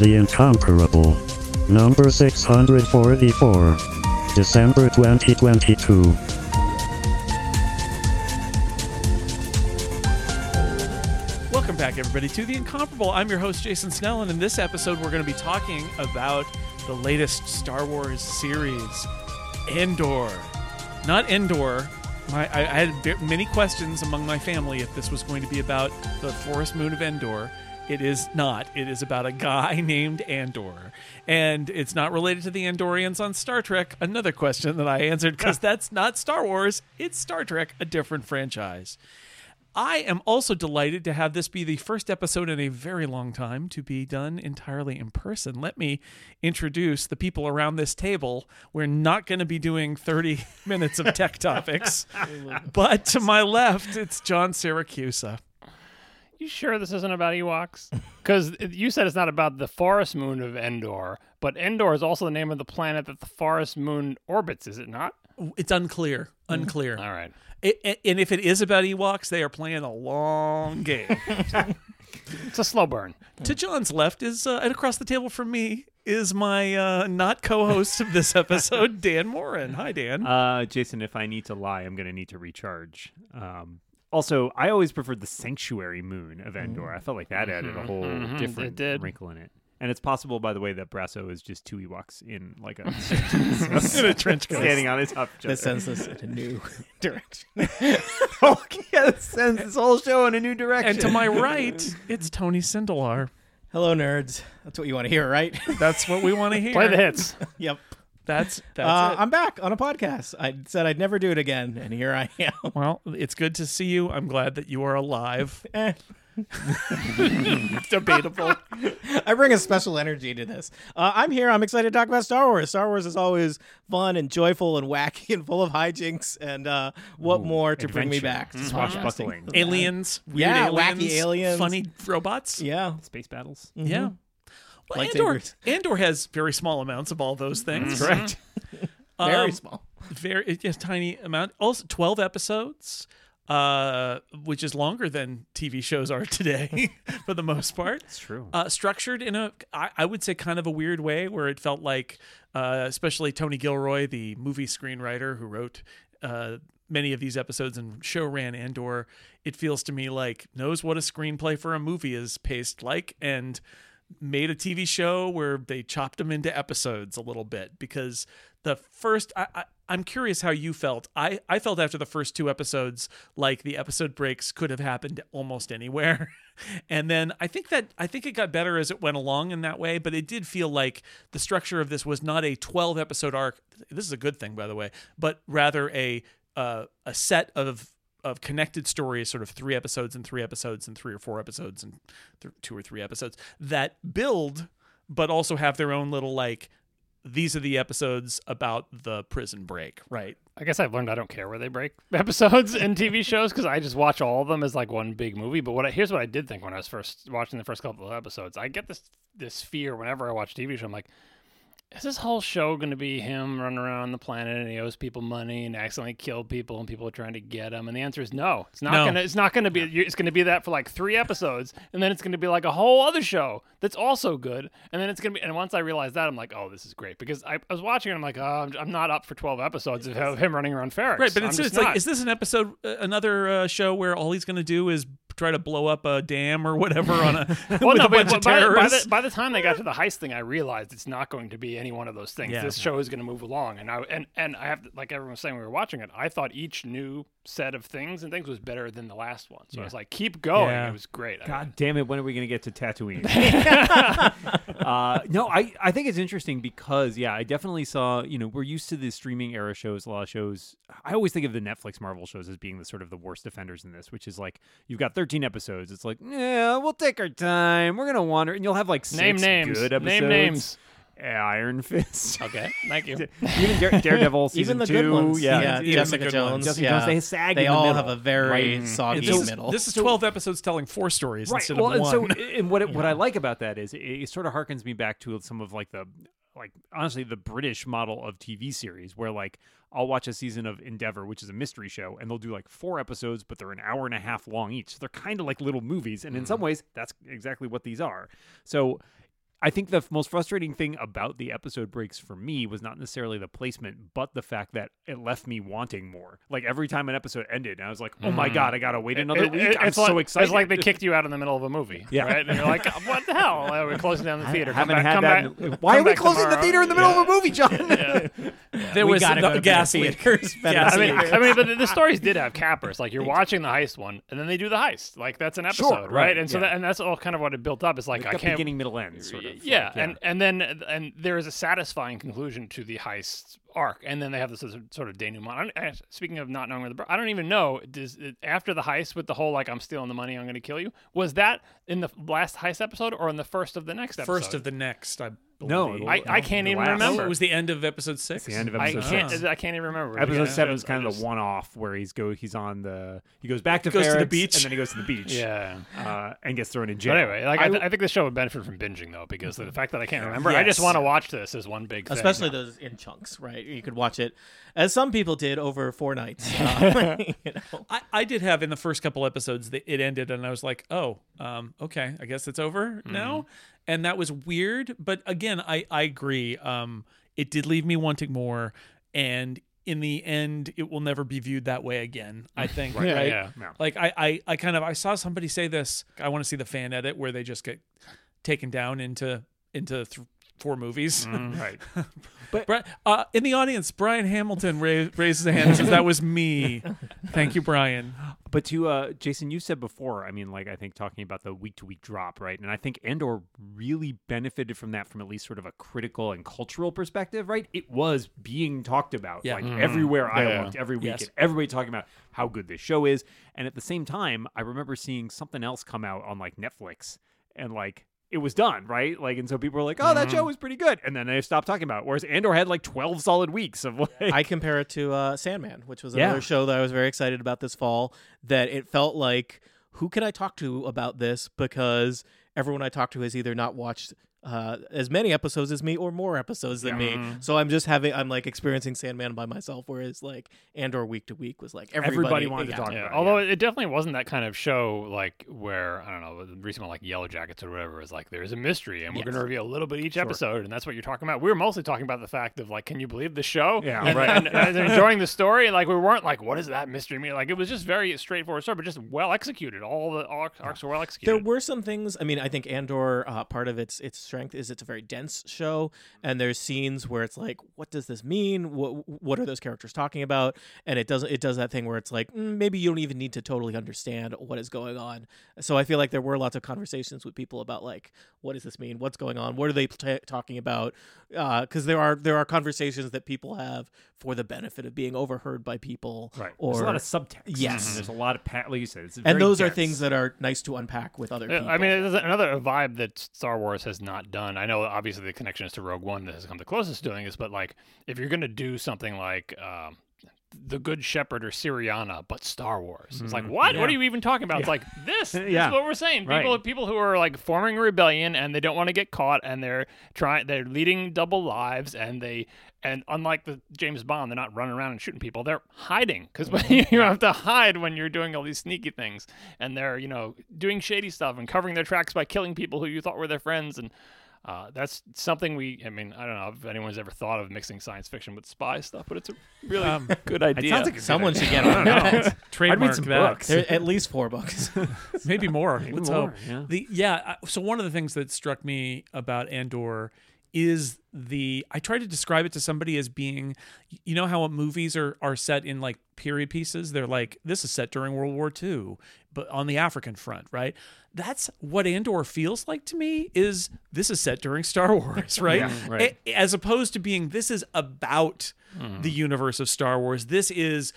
The Incomparable. Number 644. December 2022. Welcome back, everybody, to The Incomparable. I'm your host, Jason Snell, and in this episode, we're going to be talking about the latest Star Wars series, Andor. Not Endor. My, I, I had many questions among my family if this was going to be about the forest moon of Endor. It is not. It is about a guy named Andor. And it's not related to the Andorians on Star Trek. Another question that I answered because that's not Star Wars, it's Star Trek, a different franchise. I am also delighted to have this be the first episode in a very long time to be done entirely in person. Let me introduce the people around this table. We're not going to be doing 30 minutes of tech topics, but to my left, it's John Siracusa. You sure this isn't about Ewoks? Because you said it's not about the forest moon of Endor, but Endor is also the name of the planet that the forest moon orbits, is it not? It's unclear. Unclear. All right. It, it- and if it is about Ewoks, they are playing a long game. It's a slow burn. to John's left is, uh, and across the table from me is my uh, not co-host of this episode, Dan Moren. Hi, Dan. Uh, Jason, if I need to lie, I'm going to need to recharge. Um, also, I always preferred the sanctuary moon of Endor. I felt like that added a whole mhm, different did. wrinkle in it. And it's possible, by the way, that Brasso is just two Ewoks in like a in a trench coat. standing on his top. That sends us in a new direction. oh, yeah, it sends this whole show in a new direction. And to my right, it's Tony Sindelar. Hello, nerds. That's what you want to hear, right? That's what we want to hear. Play the hits. yep. That's that's Uh, it. I'm back on a podcast. I said I'd never do it again, and here I am. well, it's good to see you. I'm glad that you are alive. Eh. Debatable. I bring a special energy to this. Uh, I'm here. I'm excited to talk about Star Wars. Star Wars is always fun and joyful and wacky and full of hijinks. And uh, what more to bring me adventure. back? to Swashbuckling. aliens. Weird Yeah, aliens, wacky aliens. Funny robots. Yeah. Space battles. Yeah. Well, Andor. Andor has very small amounts of all those things. Correct. Very Um, small. very just tiny amount. Also, twelve episodes, uh, which is longer than TV shows are today for the most part. It's true. Uh, structured in a, I, I would say, kind of a weird way, where it felt like, uh, especially Tony Gilroy, the movie screenwriter who wrote uh, many of these episodes and show ran Andor, it feels to me like knows what a screenplay for a movie is paced like and made a TV show where they chopped them into episodes a little bit because the first I, I I'm curious how you felt. I I felt after the first two episodes like the episode breaks could have happened almost anywhere. and then I think that I think it got better as it went along in that way, but it did feel like the structure of this was not a 12 episode arc. This is a good thing by the way, but rather a uh, a set of of connected stories, sort of three episodes and three episodes and three or four episodes and th- two or three episodes that build, but also have their own little like. These are the episodes about the prison break, right? I guess I've learned I don't care where they break episodes in TV shows because I just watch all of them as like one big movie. But what I, here's what I did think when I was first watching the first couple of episodes. I get this this fear whenever I watch TV show. I'm like, is this whole show going to be him running around the planet and he owes people money and accidentally kill people and people are trying to get him? And the answer is no. It's not No. gonna. It's not gonna be. It's gonna be that for like three episodes, and then it's gonna be like a whole other show that's also good. And then it's gonna be. And once I realized that, I'm like, oh, this is great because I, I was watching it. I'm like, oh, I'm, I'm not up for 12 episodes of him running around Ferrix. Right, but it's, just it's like, is this an episode, uh, another uh, show where all he's going to do is try to blow up a dam or whatever on a Well, with no, a but bunch of by, by, terrorists. the, by the time they got to the heist thing, I realized it's not going to be any one of those things. Yeah. This show is going to move along, and I and and I have to, like everyone was saying we were watching it. I thought each new set of things and things was better than the last one. So I was like, keep going. Yeah. It was great. I- God damn it! When are we going to get to Tatooine? uh, no, I, I think it's interesting because yeah, I definitely saw. You know, we're used to the streaming era shows. A lot of shows. I always think of the Netflix Marvel shows as being the sort of the worst offenders in this, which is like you've got 13 episodes. It's like yeah, we'll take our time. We're gonna wander, and you'll have like six Name names. good Name names. Yeah, Iron Fist. Okay, thank you. Even Dare, Daredevil season Even the two. good ones. Yeah, even Jessica the good Jones. ones. Jessica yeah. Jones, they sag They in the all middle, have a very right? And soggy so middle. this is 12 episodes telling four stories right. instead well, of and one. so and what it, what I like about that is it, it sort of harkens me back to some of like the like honestly the British model of TV series where like I'll watch a season of Endeavour, which is a mystery show, and they'll do like four episodes, but they're an hour and a half long each. So they're kind of like little movies, and in mm. some ways, that's exactly what these are. So. I think the f- most frustrating thing about the episode breaks for me was not necessarily the placement, but the fact that it left me wanting more. Like every time an episode ended, I was like, "Oh my god, I gotta wait another It- week!" it- I'm it's so like, excited. It's like they kicked you out in the middle of a movie. Yeah. Right? And you're like, what the hell? Uh, We're closing down the theater. I Come haven't back, had come that. back- in- Why come are we back closing the tomorrow. theater in the middle of a movie, John? there we was gotta the, go to gas bed. leak. Theaters better Gas I mean. I mean, but the, the stories did have cappers. Like you're watching the heist one, and then they do the heist. Like that's an episode, Sure, right, And so yeah. that, and that's all kind of what it built up. It's like Like I the can't. beginning, middle, end, sort of. Yeah, like, and and then and there is a satisfying conclusion to the heist arc, and then they have this sort of- denouement. I don't- Speaking of not knowing where the, bro- I don't even know. Does it, after the heist with the whole like I'm stealing the money, I'm going to kill you? Was that in the last heist episode or in the first of the next episode? First of the next, I No, believe. I, I can't even last. remember. It was the end of episode six. the end of I episode can't. six. I can't even remember. Episode Yeah. seven is kind of just- the one-off where he's go. He's on the. He goes back to Goes to the Ferrix, beach. and then he goes to the beach. Yeah. uh, and gets thrown in jail. But anyway, like I, I- th- I think the show would benefit from binging though, because the fact that I can't remember, I just Yes. want to watch this as one big thing. Especially those in chunks, right? You could watch it, as some people did, over four nights. Uh, you know? I, I did have in the first couple episodes that it ended and I was like, oh, um, okay, I guess it's over now. And that was weird. But again, I, I agree. Um, it did leave me wanting more. And in the end, it will never be viewed that way again, I think. Yeah, right? yeah. Yeah. Like I, I, I kind of I saw somebody say this. I want to see the fan edit where they just get taken down into into th- four movies. right. Bri- uh, in the audience, Brian Hamilton ra- raises a hand and says, "That was me." Thank you, Brian. But to uh, Jason, you said before, I mean, like I think talking about the week to week drop, right? And I think Andor really benefited from that from at least sort of a critical and cultural perspective, right? It was being talked about Yeah. like everywhere I Yeah. looked, every week, Yes. everybody talking about how good this show is. And at the same time, I remember seeing something else come out on like Netflix, and like it was done, right? Like, and so people were like, "Oh, that show was pretty good," and then they stopped talking about. it. Whereas Andor had like twelve solid weeks of like, I compare it to uh, Sandman, which was Yeah. another show that I was very excited about this fall. That it felt like, who can I talk to about this? Because everyone I talk to has either not watched uh, as many episodes as me or more episodes than me. So I'm just having, I'm like experiencing Sandman by myself. Whereas like Andor week to week was like everybody, Everybody wanted to talk Yeah, about. it, although it definitely wasn't that kind of show like where I don't know the recent one like Yellow Jackets or whatever is like there's a mystery and we're going to reveal a little bit each episode and that's what you're talking about. We were mostly talking about the fact of like can you believe the show? Yeah, and, right. And, and enjoying the story. Like we weren't like what does that mystery mean? Like it was just very straightforward story, but just well executed. All the arcs, arcs were well executed. There were some things. I mean, I think Andor. Uh, part of its its strength is it's a very dense show, and there's scenes where it's like, what does this mean? What what are those characters talking about? And it doesn't it does that thing where it's like, mm, maybe you don't even need to totally understand what is going on. So I feel like there were lots of conversations with people about like, what does this mean? What's going on? What are they t- talking about? Because there are there are conversations that people have for the benefit of being overheard by people, Right. Or There's a lot of subtext. Yes. There's a lot of pa- like you said. It's and those are things that are nice to unpack with other Yeah, people. I mean, another vibe that Star Wars has not done. I know, obviously, the connection is to Rogue One that has come the closest to doing this, but like, if you're going to do something like um, the Good Shepherd or Syriana, but Star Wars, it's like, what? What are you even talking about? It's like this. This Yeah. is what we're saying. People, Right. people who are like forming a rebellion and they don't want to get caught, and they're trying, they're leading double lives, and they. And unlike the James Bond, they're not running around and shooting people. They're hiding because you have to hide when you're doing all these sneaky things. And they're, you know, doing shady stuff and covering their tracks by killing people who you thought were their friends. And Uh, that's something we. I mean, I don't know if anyone's ever thought of mixing science fiction with spy stuff, but it's a really Um, good idea. sounds like Someone should get on that. I'd read some that. books. There at least four books. maybe more. Let's more, hope. yeah. The yeah. So one of the things that struck me about Andor is the I try to describe it to somebody as being, you know how movies are are set in like period pieces. They're like this is set during World War II, but on the African front, right? That's what Andor feels like to me. Is this is set during Star Wars, right? Yeah, right. Mm, a- as opposed to being this is about mm-hmm. the universe of Star Wars. This is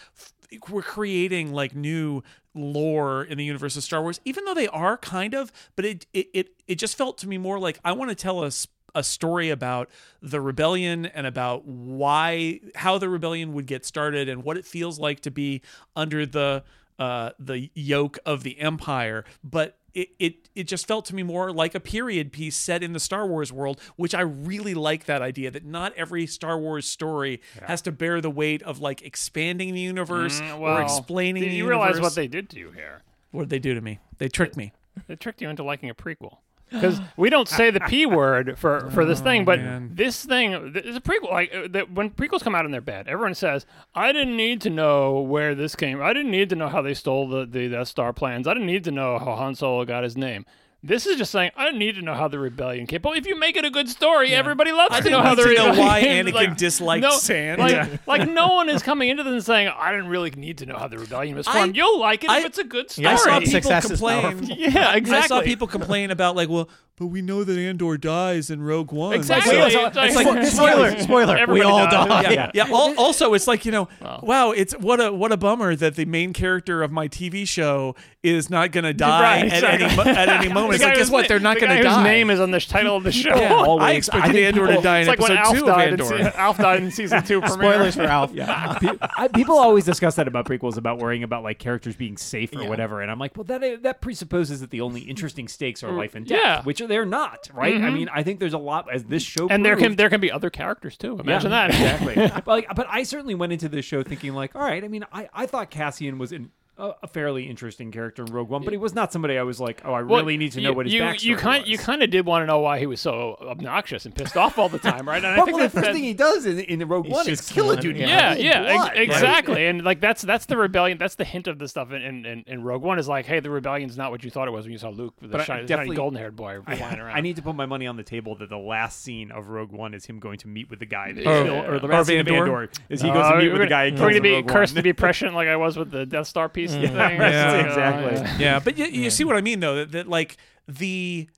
we're creating like new lore in the universe of Star Wars, even though they are kind of, but it it it, it just felt to me more like I want to tell us a story about the rebellion and about why how the rebellion would get started and what it feels like to be under the uh the yoke of the empire but it, it it just felt to me more like a period piece set in the Star Wars world, which I really like that idea that not every Star Wars story has to bear the weight of like expanding the universe Mm, or explaining the you realize what they did to you here? what did they do to me? They tricked me. They tricked you into liking a prequel. Because we don't say the p word for, for this thing, but Oh, man. this thing th- is a prequel. Like uh, that when prequels come out and they're bad, everyone says, "I didn't need to know where this came. I didn't need to know how they stole the the Death Star plans. I didn't need to know how Han Solo got his name." This is just saying, I don't need to know how the rebellion came. But if you make it a good story, everybody loves I to didn't know how need the to know why Anakin like, disliked no, sand. Like, Yeah. like no one is coming into this and saying, I didn't really need to know how the rebellion was I- formed. You'll like it I- if it's a good story. Yeah, I saw people Success complain. Yeah, exactly. I saw people complain about like, well, but we know that Andor dies in Rogue One. Exactly. So- It's it's like- like, spoiler, spoiler. Everybody we all dies. die. yeah, yeah. Al- also, it's like you know, wow, it's what a what a bummer that the main character of my TV show is not going to die Right, at any at any moment. The It's like, guess what? They're not the going to whose die. name is on the title of the show. Yeah, I expected I think Andor to die in It's like when episode Alf two of died, in, Andor. se- Alf died in season two. Spoilers for Alf. Yeah, people always discuss that about prequels, about worrying about like characters being safe or Yeah. whatever, and I'm like, well, that that presupposes that the only interesting stakes are mm. life and death, which they're not, right? I mm-hmm. mean, I think there's a lot as this show, And there can there can be other characters too. Imagine yeah, that. exactly. but, like, but I certainly went into this show thinking like, all right. I mean, I, I thought Cassian was an, a, a fairly interesting character in Rogue One, but he was not somebody I was like, oh, I Well, really need to know you, what his you, backstory you kind was. you kind of did want to know why he was so obnoxious and pissed off all the time, right? And I But, think well, the that- first that- thing he does in, in Rogue One is shoots kill a someone, dude. in yeah, cold yeah, blood, ex- right? exactly. And like that's that's the rebellion. That's the hint of the stuff in, in, in, in Rogue One is like, hey, the rebellion's not what you thought it was when you saw Luke, the But I shiny, shiny definitely- golden haired boy I, flying around. I need to put my money on the table that the last scene of Rogue One is him going to meet with the guy that Oh, killed- or the of last scene of Andor? Andor is he Uh, goes to meet we're with the gonna- guy. he We're kills gonna in be Rogue cursed to be prescient, like I was with the Death Star Mm. piece thing. Yeah. It's, Exactly. yeah. yeah, but you, you see what I mean though that, that like the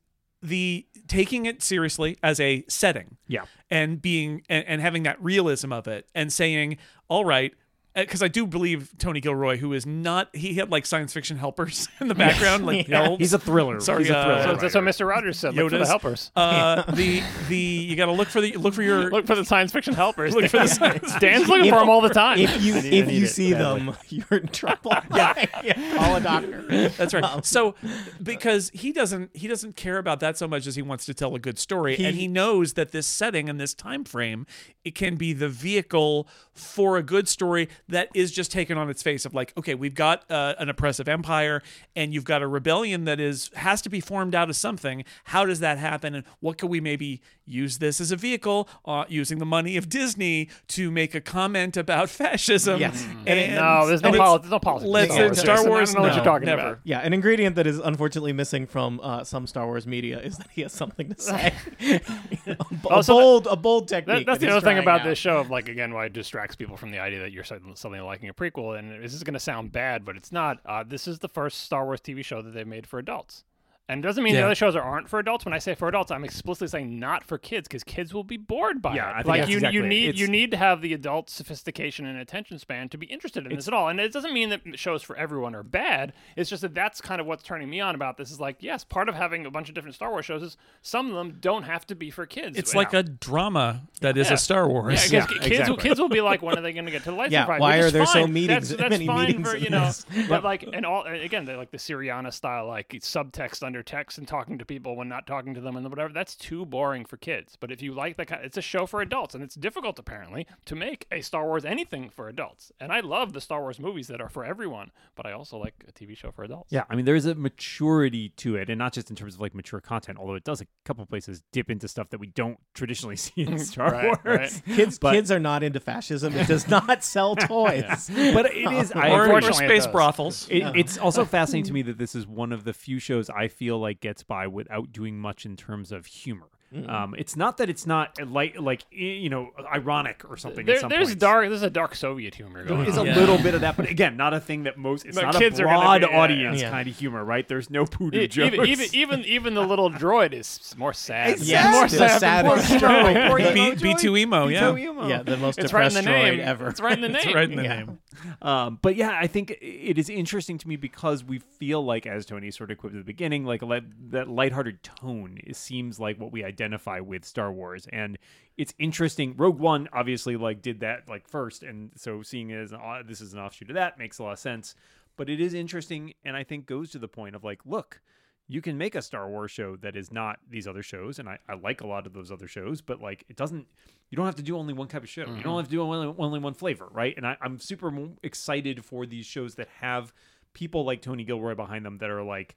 the taking it seriously as a setting Yeah. and being and, and having that realism of it and saying all right because I do believe Tony Gilroy, who is not, he had like science fiction helpers in the background, like elves. He's a thriller. Sorry, He's a uh, thriller. So that's what Mr. Rogers said. Look for the Yoda's. helpers. Uh, the the you got to look for the look for your Look for the science fiction helpers. Look for the science Dan's looking for them all the time. If you need- if need you it see badly. them, you're in trouble. yeah. Call a doctor. That's right. So because he doesn't he doesn't care about that so much as he wants to tell a good story and he knows that this setting and this time frame it can be the vehicle for a good story that is just taken on its face of like okay we've got uh, an oppressive empire and you've got a rebellion that is has to be formed out of something. How does that happen and what could we maybe use this as a vehicle uh, using the money of Disney to make a comment about fascism Yes. and no, there's no, and poli- there's no politics. let's- in Star Wars. Star Wars, I don't know what you're talking never. about. Yeah, an ingredient that is unfortunately missing from uh, some Star Wars media is that he has something to say. a, b- a Also, bold, a bold technique. That, that's that the other thing about out. this show of like again why it distracts people from the idea that you're suddenly suddenly liking a prequel and this is going to sound bad but it's not uh, this is the first star wars tv show that they've made for adults and it doesn't mean the other shows are, aren't for adults when i say for adults i'm explicitly saying not for kids because kids will be bored by Yeah, it I think like that's you, exactly you it. need you need to have the adult sophistication and attention span to be interested in this at all and it doesn't mean that shows for everyone are bad it's just that that's kind of what's turning me on about this is like yes part of having a bunch of different star wars shows is some of them don't have to be for kids it's Yeah. like a drama that is Yeah. a Star Wars Yeah, because Yeah, kids, will, exactly. kids will be like, when are they going to get to the lightsaber Yeah, fight? why Which are is there so fine. meetings- That's, that's many fine meetings for you know, this? but like, and all again, they like the Syriana style, like subtext reminder texts and talking to people when not talking to them and whatever. That's too boring for kids. But if you like that kind, it's a show for adults, and it's difficult apparently to make a Star Wars anything for adults. And I love the Star Wars movies that are for everyone, but I also like a TV show for adults. Yeah, I mean, there's a maturity to it, and not just in terms of like mature content, although it does a couple places dip into stuff that we don't traditionally see in Star Right, Wars. right. Kids, But- kids are not into fascism. It does not sell toys. But it is. I or, Unfortunately, space brothels. It, It's also fascinating to me that this is one of the few shows I feel like gets by without doing much in terms of humor. Um, it's not that it's not like like you know ironic or something. There, at some there's points. dark. There's a dark Soviet humor going There is on. a little bit of that, but again, not a thing that most. It's But not kids a are gonna broad be- audience yeah. kind of humor, right? There's no poodoo E- jokes. even, even even even the little droid is more sad. Yeah, more the sad. sad- more Poor sad. Poor B- emo B2 Joy. emo, yeah. B2 emo. yeah, the most It's right in depressed the name. droid ever. It's right in the name. It's right in the Yeah. name. Um, but yeah, I think it is interesting to me because we feel like, as Tony sort of quipped at the beginning, like li- that lighthearted tone is, seems like what we identify with Star Wars, and it's interesting. Rogue One obviously like did that like first, and so seeing it as an, this is an offshoot of that makes a lot of sense. But it is interesting, and I think goes to the point of like, look. You can make a Star Wars show that is not these other shows, and I, I like a lot of those other shows, but like it doesn't you don't have to do only one type of show. You don't mm-hmm. have to do only, only one flavor, right? And I, I'm super excited for these shows that have people like Tony Gilroy behind them that are like,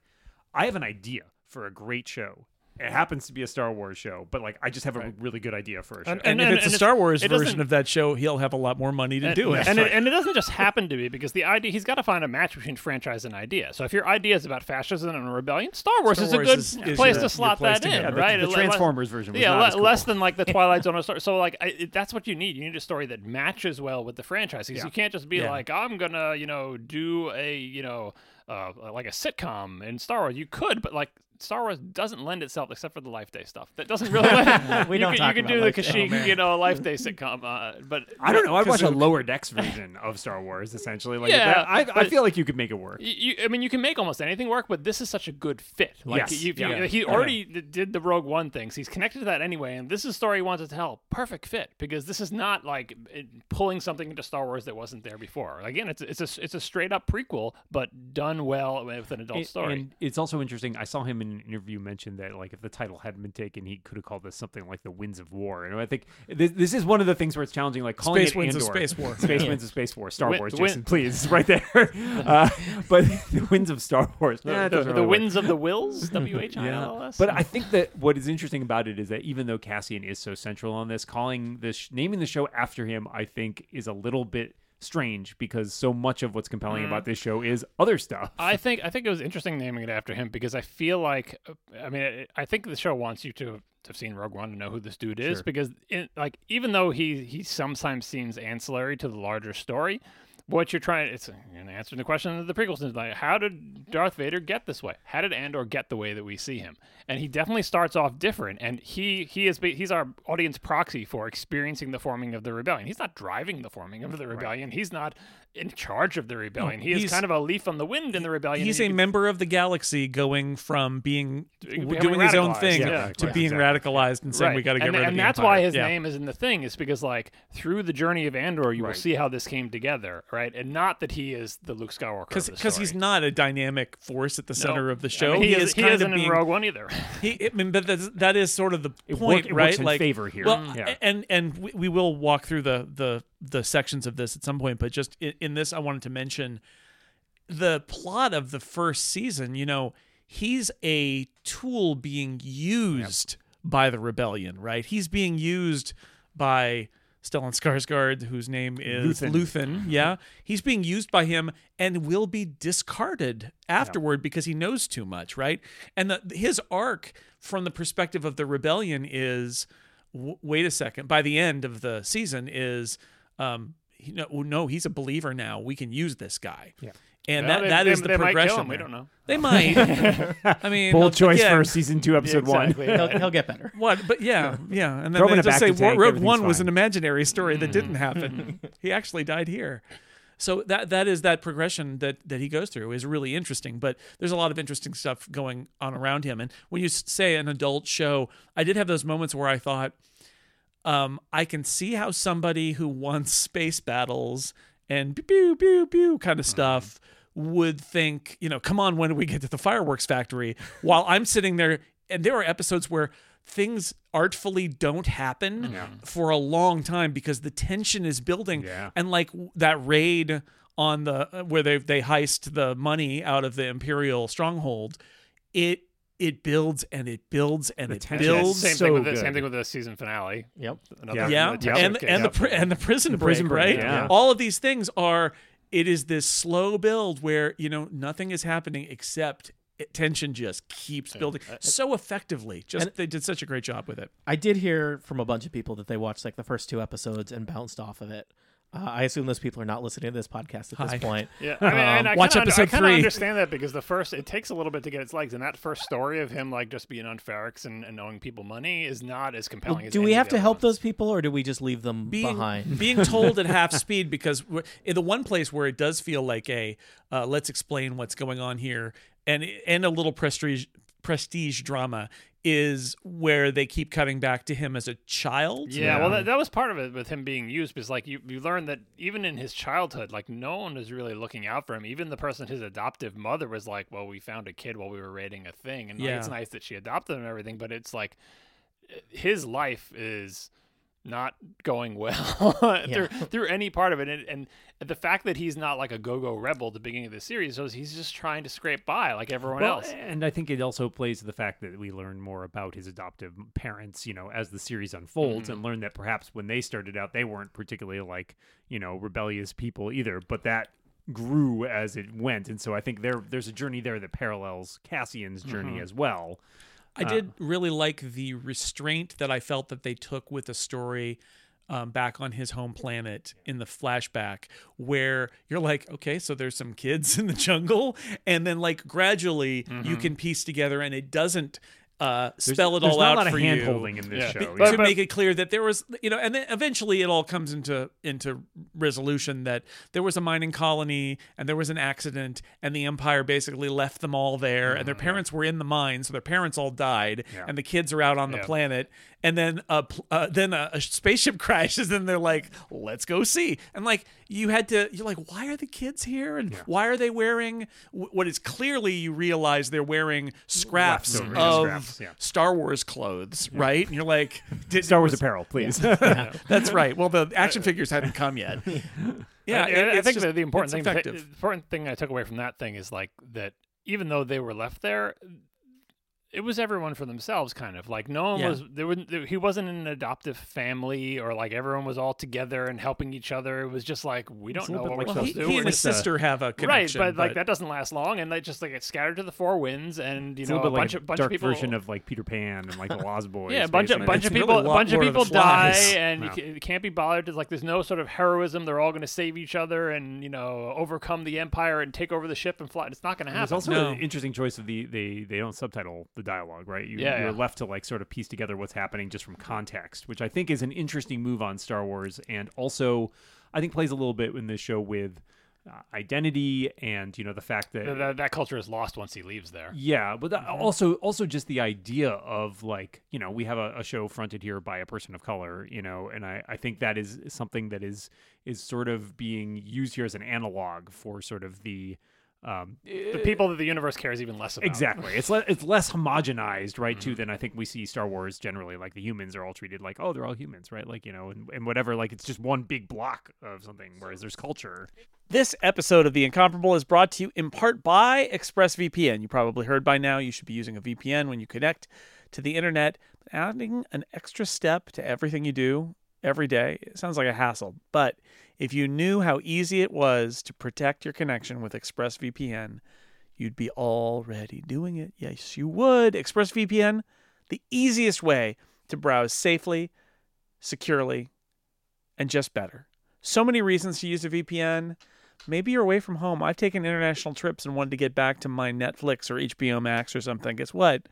I have an idea for a great show. It happens to be a Star Wars show, but like I just have a really good idea for a show. And- And, and if it's a Star Wars it version of that show, he'll have a lot more money to and, do it. And, it, and it doesn't just happen to be because the idea he's got to find a match between franchise and idea. So if your idea is about fascism and rebellion, Star Wars Star is a good is- is place your- to slot place that to in, go. Yeah, the- right? the Le- Transformers version was yeah, not le- as cool. less than like the Twilight Zone. Or story. So like I, it, that's what you need. You need a story that matches well with the franchise. 'Cause Yeah. You can't just be Yeah. like I'm gonna you know do a you know uh, like a sitcom in Star Wars. You could, but like. Star Wars doesn't lend itself, except for the Life Day stuff. That doesn't really. Lend, We you don't could, talk you can about do the Life Day. Kashyyyk, Oh, you know, Life Day sitcom. Uh, but I don't know. I'd watch a lower decks version of Star Wars, essentially. Like Yeah, that, I, I feel like you could make it work. You, you, I mean, you can make almost anything work, but this is such a good fit. Like, Yes, you, you- yeah. he already d- did the Rogue One things. He's connected to that anyway, and this is a story he wanted to tell. Perfect fit because this is not like pulling something into Star Wars that wasn't there before. Again, it's a- it's a it's a straight up prequel, but done well with an adult And- story. And it's also interesting. I saw him in an interview mention that like if the title hadn't been taken, he could have called this something like the Winds of War. And I think this, this is one of the things where it's challenging, like calling Space it Winds of Space War. Space Winds of Space War. Star Win- Wars, win- Jason, please, right there. Uh, but the Winds of Star Wars. the, nah, the, doesn't the winds of the wills, W H I L S. But I think that what is interesting about it is that even though Cassian is so central on this, calling this naming the show after him, I think, is a little bit strange because so much of what's compelling about mm. this show is other stuff. I think I think it was interesting naming it after him because I feel like I mean I- think the show wants you to have seen Rogue One to know who this dude is Sure. because in, like even though he he sometimes seems ancillary to the larger story, what you're trying it's an answering the question of the prequels is like how did Darth Vader get this way? How did Andor get the way that we see him? And he definitely starts off different and he he is he's our audience proxy for experiencing the forming of the rebellion. He's not driving the forming of the rebellion. He's not in charge of the rebellion. he is kind of a leaf on the wind in the rebellion. He's and a you can- member of the galaxy going from being Becoming doing his own thing yeah. to Right, being exactly. radicalized and saying Right. we got to get and, rid of and the that's Empire. why his Yeah. name is in the thing is because like through the journey of Andor you will see how this came together right and not that he is the Luke Skywalker because because he's not a dynamic force at the No. center of the I show. mean, he, is, is he kind isn't of being in Rogue One either he. I mean, but that's, that is sort of the It point, work- it right? works in like favor here. Well. Yeah. and and we, we will walk through the the the sections of this at some point. But just in, in this, I wanted to mention the plot of the first season. You know, he's a tool being used by the rebellion, right? He's being used by Stellan Skarsgård, whose name is Luthen. Luthen. Yeah, he's being used by him and will be discarded afterward because he knows too much, right? And the, his arc from the perspective of the rebellion is, w- wait a second. By the end of the season, is um, he, no, no, he's a believer now. We can use this guy. Yeah. And Well, that, they- that they- is the they might kill progression. him, we don't know. They might. I mean, Bold choice again, for season two, episode exactly. one. he'll, he'll get better. what? But yeah, yeah. And then Throw him they in just say bacta tank, Rogue everything's One was an imaginary story that didn't happen. he actually died here. So that that is that progression that that he goes through is really interesting. But there's a lot of interesting stuff going on around him. And when you say an adult show, I did have those moments where I thought, um, I can see how somebody who wants space battles and pew pew pew pew kind of stuff would think, you know, come on, when do we get to the fireworks factory? While I'm sitting there, and there are episodes where things artfully don't happen for a long time because the tension is building. Yeah. And like that raid on the uh, where they they heist the money out of the imperial stronghold, it it builds and it builds and The it tension builds. Same so thing with the good. same thing with the season finale. Yep. Another, Yeah. yeah, another texture and case. and the and the prison break, prison break, right? yeah. All of these things are. It is this slow build where you know nothing is happening except it, tension just keeps building uh, uh, so effectively. Just And- they did such a great job with it. I did hear from a bunch of people that they watched like the first two episodes and bounced off of it. Uh, I assume those people are not listening to this podcast at Hi. this point. Yeah, I mean, and I watch kinda, episode I kinda understand that because the first it takes a little bit to get its legs, and that first story of him like just being on Ferrix and, and owing people money is not as compelling. as do we have to help ones. those people, or do we just leave them being behind? being told at half speed because we're- in the one place where it does feel like a uh, let's explain what's going on here and and a little prestige prestige drama is where they keep cutting back to him as a child. Yeah, well, that, that was part of it with him being used because, like, you, you learn that even in his childhood, like, no one was really looking out for him. Even the person, his adoptive mother, was like, "Well, we found a kid while we were raiding a thing," and like, it's nice that she adopted him and everything, but it's like his life is not going well through, through any part of it, and, and the fact that he's not like a go-go rebel at the beginning of the series shows he's just trying to scrape by like everyone Well, else. and I think it also plays to the fact that we learn more about his adoptive parents, you know, as the series unfolds, Mm-hmm. and learn that perhaps when they started out, they weren't particularly like, you know, rebellious people either, but that grew as it went, and so I think there there's a journey there that parallels Cassian's journey Mm-hmm. as well. I did really like the restraint that I felt that they took with the story um, back on his home planet in the flashback, where you're like, okay, so there's some kids in the jungle, and then like gradually you can piece together, and it doesn't uh, spell it all out of for you in this Yeah. show. But- to make it clear that there was you know and then eventually it all comes into into resolution that there was a mining colony and there was an accident and the empire basically left them all there and their parents were in the mine so their parents all died Yeah. and the kids are out on the Yeah. planet and then a uh, then a, a spaceship crashes and they're like let's go see and like you had to you're like why are the kids here and why are they wearing what is clearly you realize they're wearing scraps Leftovers, of yeah. Star Wars clothes, right? And you're like, Star Wars was- apparel, please. That's right. Well, the action figures hadn't come yet. Yeah, I, it- I think just- the, important thing, the important thing I took away from that thing is like that. Even though they were left there, it was everyone for themselves, kind of like no one Yeah. was there. Was, he wasn't in an adoptive family or like everyone was all together and helping each other. It was just like we don't know what we're like he, supposed to he and his sister have a connection Right, connection, but like that doesn't last long, and they just like get scattered to the four winds, and you It's a know a bunch like of bunch dark of people. version of like Peter Pan and like the Lost Boys. Yeah, a bunch of bunch of people, really a bunch of Lord of the people die, Flies. and Yeah. you, can't be bothered. There's like there's no sort of heroism. They're all going to save each other and you know overcome the empire and take over the ship and fly. It's not going to happen it's also No. an interesting choice of the they they don't subtitle the dialogue, right? You, Yeah, you're yeah. left to like sort of piece together what's happening just from context, which I think is an interesting move on Star Wars, and also I think plays a little bit in this show with uh, identity and you know the fact that that, that culture is lost once he leaves there. yeah, but that- also also just the idea of like you know we have a, a show fronted here by a person of color, you know, and I I think that is something that is is sort of being used here as an analog for sort of the um The people that the universe cares even less about. Exactly. It's le- it's less homogenized, right? Mm-hmm. Too than I think we see Star Wars generally. Like the humans are all treated like, oh, they're all humans, right? Like you know, and, and whatever. Like it's just one big block of something. Whereas there's culture. This episode of The Incomparable is brought to you in part by ExpressVPN. You probably heard by now you should be using a VPN when you connect to the internet. Adding an extra step to everything you do every day, it sounds like a hassle. But if you knew how easy it was to protect your connection with ExpressVPN, you'd be already doing it. Yes, you would. ExpressVPN, the easiest way to browse safely, securely, and just better. So many reasons to use a VPN. Maybe you're away from home. I've taken international trips and wanted to get back to my Netflix or HBO Max or something. Guess what?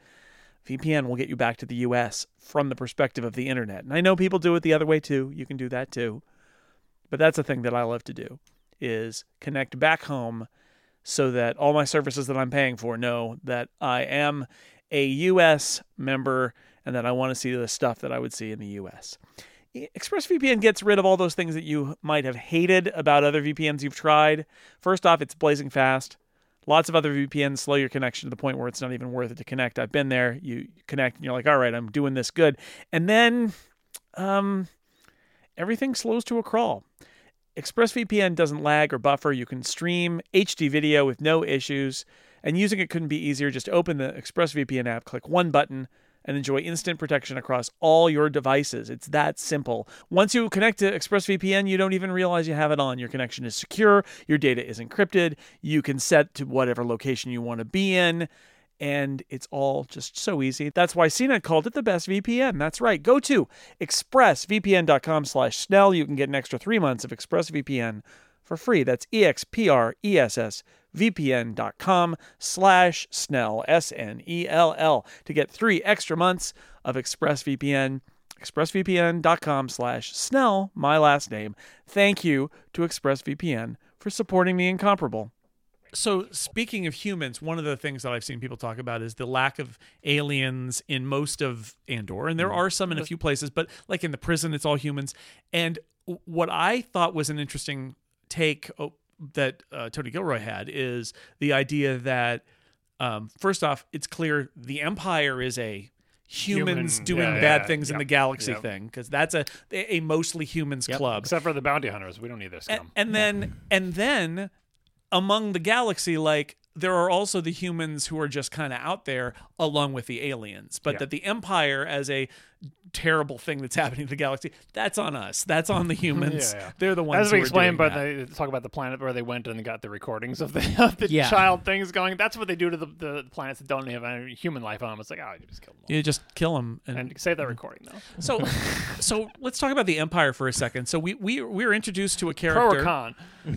VPN will get you back to the US from the perspective of the internet. And I know people do it the other way too. You can do that too. But that's a thing that I love to do is connect back home so that all my services that I'm paying for know that I am a US member and that I want to see the stuff that I would see in the US. ExpressVPN gets rid of all those things that you might have hated about other VPNs you've tried. First off, it's blazing fast. Lots of other VPNs slow your connection to the point where it's not even worth it to connect. I've been there. You connect and you're like, all right, I'm doing this good. And then um, everything slows to a crawl. ExpressVPN doesn't lag or buffer. You can stream HD video with no issues. And using it couldn't be easier. Just open the ExpressVPN app, click one button, and enjoy instant protection across all your devices. It's that simple. Once you connect to ExpressVPN, you don't even realize you have it on. Your connection is secure, your data is encrypted, you can set to whatever location you want to be in. And it's all just so easy. That's why CNET called it the best VPN. That's right. Go to expressvpn.com slash Snell. You can get an extra three months of ExpressVPN for free. That's E E-X-P-R-E-S-S vpn.com slash snell s-n-e-l-l to get three extra months of expressvpn expressvpn.com slash snell my last name. Thank you to expressvpn for supporting the incomparable. So speaking of humans one of the things that i've seen people talk about is the lack of aliens in most of andor and there mm. are some in a few places but like in the prison it's all humans. And what i thought was an interesting take oh, that uh, Tony Gilroy had is the idea that um, first off, it's clear the Empire is a humans Human- doing yeah, bad yeah, things in yeah, the galaxy thing because that's a a mostly humans Yep. club. Except for the bounty hunters, we don't need this And, and then and then among the galaxy, like there are also the humans who are just kind of out there along with the aliens, but Yeah. that the Empire as a terrible thing that's happening to the galaxy, that's on us. That's on the humans. Yeah, yeah. They're the ones As we who explained, doing but that. they talk about the planet where they went and got the recordings of the, of the Yeah. child things going. That's what they do to the, the planets that don't have any human life on them. It's like, oh, you just kill them. all. you just kill them and And save that recording though. So, so let's talk about the Empire for a second. So we we we were introduced to a Pro character. or con?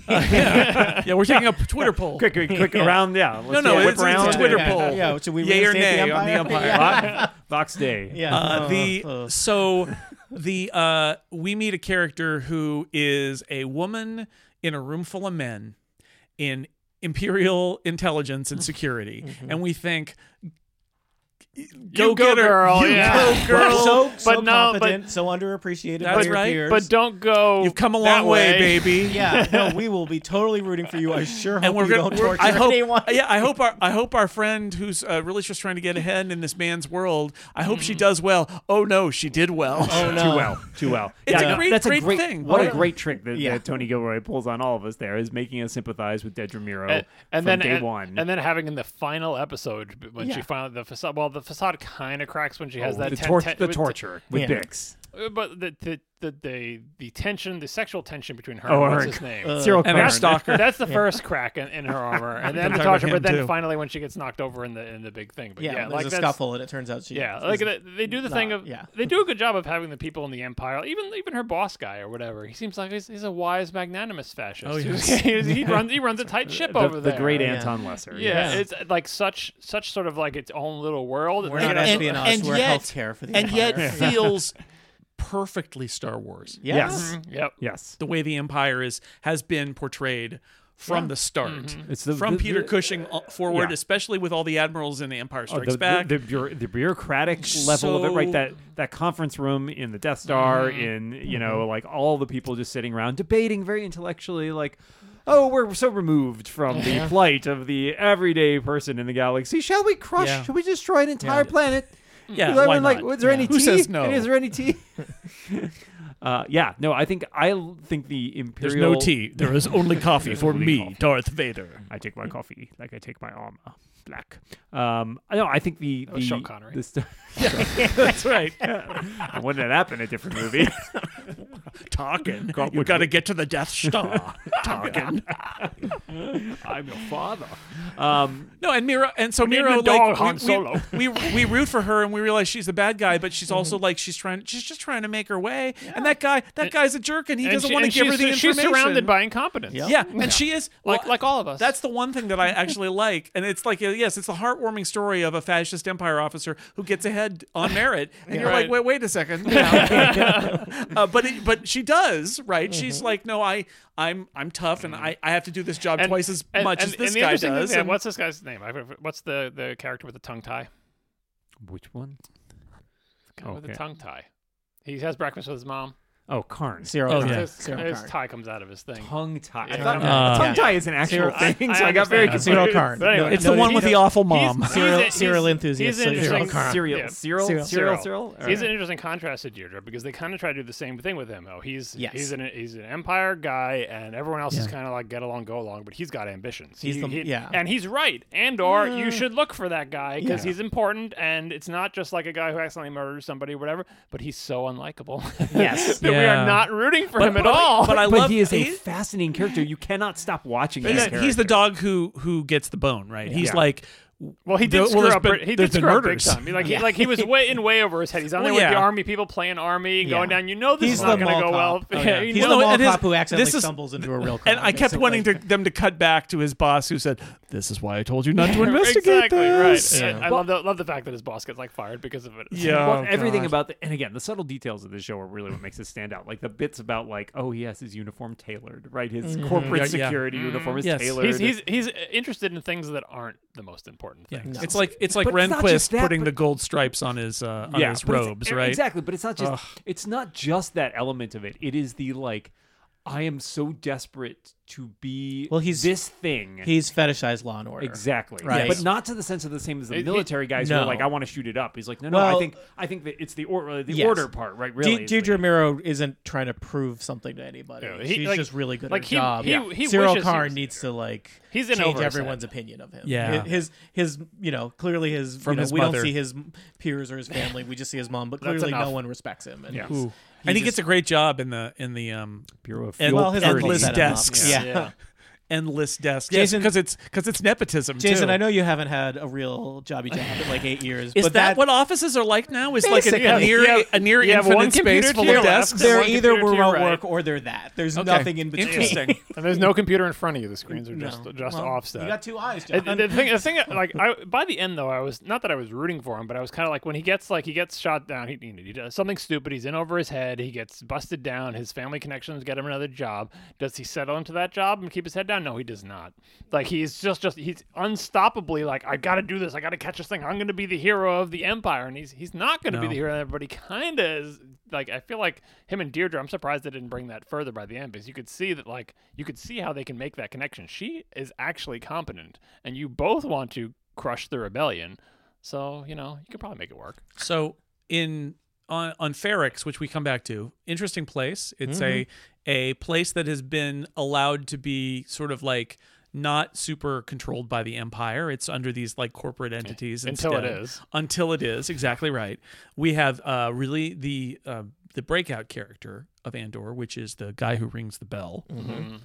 yeah, yeah, we're taking a Twitter poll. quick, quick, quick around. Yeah, let's No, no, a whip it's- it's a. Twitter poll. Yeah, should we Yay or reinstate nay the on the Empire? Vo- Vox Day. Yeah. Uh, the Uh, uh. so the uh, we meet a character who is a woman in a room full of men in imperial intelligence and security, and we think. Go, go, get her, girl, You yeah. go, girl. so, so but no, but- competent, so underappreciated That's by your right, peers. But don't go. You've come a long way, baby. yeah, no, we will be totally rooting for you. I sure hope and we're you gonna. don't we're- torture I hope. anyone. Yeah, I hope our. I hope our friend who's uh, really just trying to get ahead in this man's world. I hope she does well. Oh no, she did well. Oh no, Too well, too well. It's a no, great- that's great a great thing. What a What a- great trick that, Yeah. that Tony Gilroy pulls on all of us. There is making us sympathize with Dedra Meero and, and from then day and, one. and then having in the final episode when she finally the. Well, the facade kind of cracks when she has Oh, that the, ten- tor- ten- the with- torture with Yeah. Bix. Uh, but the the, the the the tension, the sexual tension between her Oh, and what's her- his name. Uh, Syril and our stalker. That's the first crack in, in her armor, and then the talking torture. But then too. finally, when she gets knocked over in the in the big thing. But yeah, yeah, there's like a that's- scuffle, and it turns out she. Yeah, like they, they do the thing of yeah. they do a good job of having the people in the empire, even even her boss guy or whatever. He seems like he's, he's a wise, magnanimous fascist. Oh, yes. he, he runs he runs a tight ship the, over the there. great Yeah. Anton Lesser. Yeah, Yeah. it's like such such sort of like its own little world. We're and not espionage. we're yet- healthcare for the and yet feels perfectly Star Wars. yeah. Yes. Yep. Yes. The way the Empire is has been portrayed from Yeah. the start. Mm-hmm. It's the, From the- Peter the- Cushing uh, forward, Yeah. especially with all the admirals in the Empire Oh, Strikes the, Back. The, the, bureau- the bureaucratic level of it, right? That that conference room in the Death Star, in you know, like all the people just sitting around debating very intellectually, like, oh, we're so removed from the plight of the everyday person in the galaxy. Shall we crush? Yeah. Shall we destroy an entire Yeah. planet? Yeah, Is that why when, like, not? was there any Who tea? says no? Is there any tea? uh, yeah, no, I think I l- think the Imperial. There's no tea. There is only coffee for Only me, coffee. Darth Vader. I take my coffee like I take my armor, black. Um, I know. I think the was the Sean Connery. the st- That's right. and wouldn't that happen in a different movie? Talking. You got to get to the Death Star. Talking. I'm your father. Um, No, and Meero, and so Meero, dog, like Han we, Solo. we, we we root for her, and we realize she's the bad guy, but she's also like she's trying, she's just trying to make her way. And that guy, that guy's a jerk, and he And doesn't she- want to give her she's- the She's information. surrounded by incompetence. Yeah. yeah, and she is Like- well, like all of us. That's the one thing that I actually like, and it's like uh, yes, it's the heartwarming story of a fascist empire officer who gets ahead on merit, and you're Right. like, wait, wait a second, uh, but it, but she does, right? Mm-hmm. She's like, no, I I'm I'm tough, and I, I have to do this job And- twice as and- much and- as this and guy interesting thing- does. and- what's this guy's name? I, what's the the character with the tongue tie? which one? Guy With the tongue tie. He has breakfast with his mom. Oh, Karn. Syril Oh, Karn. yeah. His, Syril his Karn. tie comes out of his thing. Tongue tie. I Yeah. thought Uh, tongue Yeah. tie is an actual Syril- thing, I so I got very understand. confused. Syril Karn. But anyway, No, It's no, the one with the awful mom. he's- Serial, he's- serial he's enthusiast. an Syril interesting- Karn. Syril, Yeah. Syril, Syril. Syril, Syril. Syril. All He's right. an interesting contrast to Deirdre because they kind of try to do the same thing with him. Oh, he's Yes. he's an he's an empire guy, and everyone else is Yeah. kind of like get along, go along, but he's got ambitions. He's He- the- he- yeah. and he's right. And Andor, you should look for that guy because he's important, and it's not just like a guy who accidentally murders somebody or whatever, but he's so unlikable. Yes. that we are not rooting for But- him at but- all. but I but love- he is a fascinating character. You cannot stop watching He's, that he's the dog who who gets the bone, right? He's Yeah. like, Well, he did well, screw there's up. been- he did screw up big murders. time. Like, he, like he was way in way over his head. He's on Well, there with the army people playing army, Yeah. going down. You know this He's is not going to go well. Oh, yeah. you He's know the mall and his- cop who accidentally this is- stumbles into a real crime. and I kept basically. wanting to, them to cut back to his boss, who said, "This is why I told you not to investigate exactly this." right. Yeah. And I love the love the fact that his boss gets like fired because of it. Yeah. well, Oh, everything about the and again the subtle details of the show are really what makes it stand out. Like the bits about like oh he has his uniform tailored, right? His mm-hmm. corporate Yeah, yeah. security uniform is mm-hmm. tailored. He's, he's he's interested in things that aren't the most important Yeah. things. It's like it's like But it's not just Rehnquist that, putting but- the gold stripes on his uh, on his robes, right? Exactly, but it's not just Ugh. it's not just that element of it. It is the like I am so desperate to be Well, he's- this thing. He's fetishized Law and Order. Exactly. Right. But not to the sense of the same as the It- he- military guys who are like, I want to shoot it up. He's like, no, no, I think I think that it's the or, uh, the Yes. order part, right? Really. is Dedra the- Meero isn't trying to prove something to anybody. Yeah, he- She's like- just really good like at he- her job. he- he Syril wishes he Karn was needs to like He's in change everyone's head. opinion of him. Yeah. his his you know clearly his From you know, his we mother. don't see his peers or his family. We just see his mom, but clearly no one respects him. And Yeah. He's- and he just- gets a great job in the in the um Bureau of And- Fuel well, his endless uncle set him up. desks. Yeah. Yeah. Endless desk. Jason- because it's because it's nepotism. Jason, too. I know you haven't had a real jobby job in like eight years. Is but that, what offices are like now? Is like a, Basically. a near You have- a near you one infinite space computer full of desks? they're either computer to your remote right. work or they're that. There's Okay. nothing in between. Interesting. And there's no computer in front of you. The screens are just No. just Well, offset. You got two eyes, John. And the thing, the thing, like, I by the end though, I was not that I was rooting for him, but I was kind of like when he gets like he gets shot down, he, you he does something stupid, he's in over his head, he gets busted down, his family connections get him another job. Does he settle into that job and keep his head down? No, he does not. Like he's just just he's unstoppably like I got to do this, I got to catch this thing, I'm going to be the hero of the empire, and he's he's not going to be No. the hero, but he kind of is. Like I feel like him and Dedra, I'm surprised they didn't bring that further by the end because you could see that like you could see how they can make that connection. She is actually competent, and you both want to crush the rebellion. So you know you could probably make it work. So in on on Ferrix, which we come back to, interesting place. It's Mm-hmm. a place that has been allowed to be sort of like not super controlled by the empire. It's under these like corporate entities Until it is. Until it is exactly right. We have uh, really the uh, the breakout character of Andor, which is the guy who rings the bell. Mm-hmm.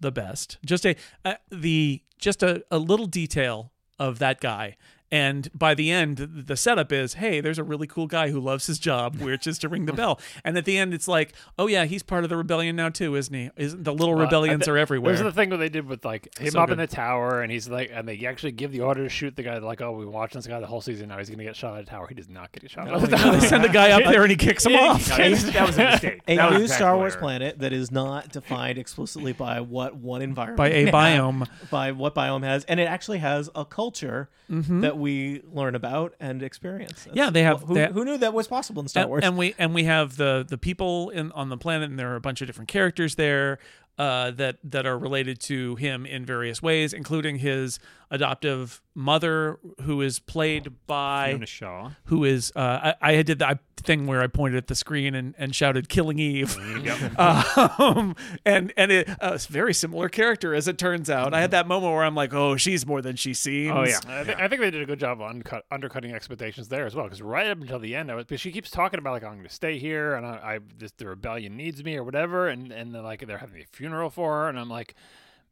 The best. Just a uh, the just a, a little detail of that guy. And by the end, the setup is, hey, there's a really cool guy who loves his job, which is to ring the bell. And at the end, it's like, oh yeah, he's part of the rebellion now too, isn't he? Isn't the little rebellions I thi- are everywhere? There's the thing that they did with like him So up in the tower, and he's like, and they actually give the order to shoot the guy. Like, oh, we've been watching this guy the whole season. Now he's gonna get shot at the tower. He does not get shot at the tower. they send a guy up there and he kicks him off. he- that was a mistake. a That new exactly Star Wars I planet that is not defined explicitly by what one environment By a biome. by what biome has, and it actually has a culture mm-hmm. that we learn about and experience. That's- Yeah, they have- Who, they ha- who knew that was possible in Star and, Wars? and we and we have the the people in on the planet, and there are a bunch of different characters there uh, that that are related to him in various ways, including his adoptive mother, who is played by Fiona Shaw. who is uh, I, I did that thing where I pointed at the screen and, and shouted "Killing Eve," um, and and it, uh, it's a very similar character as it turns out. I had that moment where I'm like, "Oh, she's more than she seems." Oh yeah. I, think I think they did a good job of uncut, undercutting expectations there as well. Because right up until the end, I was, because she keeps talking about like I'm going to stay here and I, I this, the rebellion needs me or whatever, and and they're like they're having a funeral for her, and I'm like,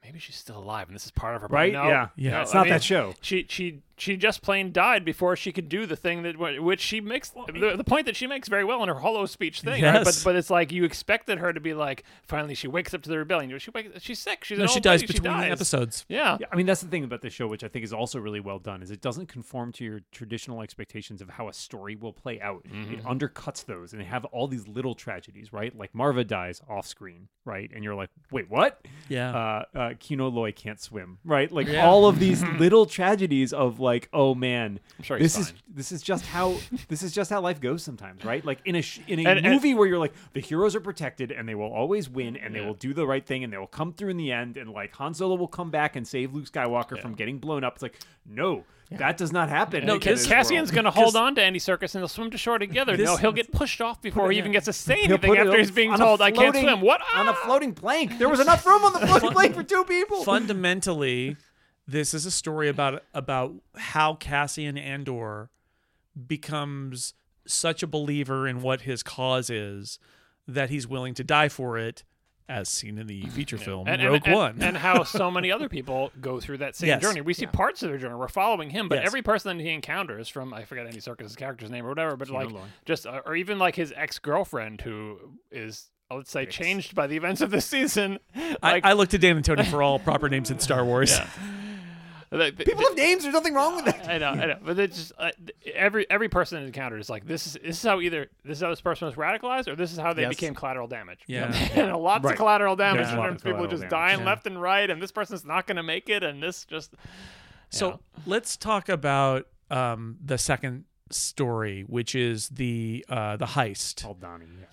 maybe she's still alive and this is part of her. but Right? No, Yeah. Yeah. no, It's I not mean, that show. She she she just plain died before she could do the thing that which she makes the, the point that she makes very well in her hollow speech thing. right? But Yes. but it's like you expected her to be like finally she wakes up to the rebellion. She wakes, she's sick. She's No, an she old dies lady, between she dies. episodes. Yeah. Yeah, I mean that's the thing about the show, which I think is also really well done, is it doesn't conform to your traditional expectations of how a story will play out. It undercuts those, and they have all these little tragedies, right? Like Marva dies off screen, right? And you're like, wait, what? Yeah. Uh, uh, Kino Loy can't swim, right? Like Yeah. all of these little tragedies of like, oh man, sure he's this is fine. this is just how this is just how life goes sometimes, right? Like in a sh- in a And- and- movie where you're like the heroes are protected and they will always win and they will do the right thing and they will come through in the end and like Han Solo will come back and save Luke Skywalker from getting blown up. It's like no, that does not happen. No, because Cassian's going to hold on to Andy Serkis and they'll swim to shore together. This- no, he'll get pushed off before he even gets to say anything after he's being on a told, "I can't swim." What? on a Ah! floating plank? There was enough room on the floating plank for two people. fundamentally, this is a story about about how Cassian Andor becomes such a believer in what his cause is that he's willing to die for it, as seen in the feature film and, and- Rogue and- One. and how so many other people go through that same Yes. journey. We see parts of their journey. We're following him, but Yes. every person that he encounters, from I forget any Serkis' character's name or whatever, but like Long. just uh, or even like his ex girlfriend who is uh, let's say changed by the events of this season. I, Like, I looked to Dan and Tony for all proper names in Star Wars. like, People have names. There's nothing wrong with that. I know, I know, but it's just uh, every every person encountered is like this is this is how either this is how this person was radicalized or this is how they Yes. became collateral damage. Yeah. and lots Right. of collateral damage There's a in lot terms of of people collateral just damage. dying left and right, and this person's not going to make it, and this just So let's talk about um, the second story, which is the uh, the heist Paul Donnie. Yeah.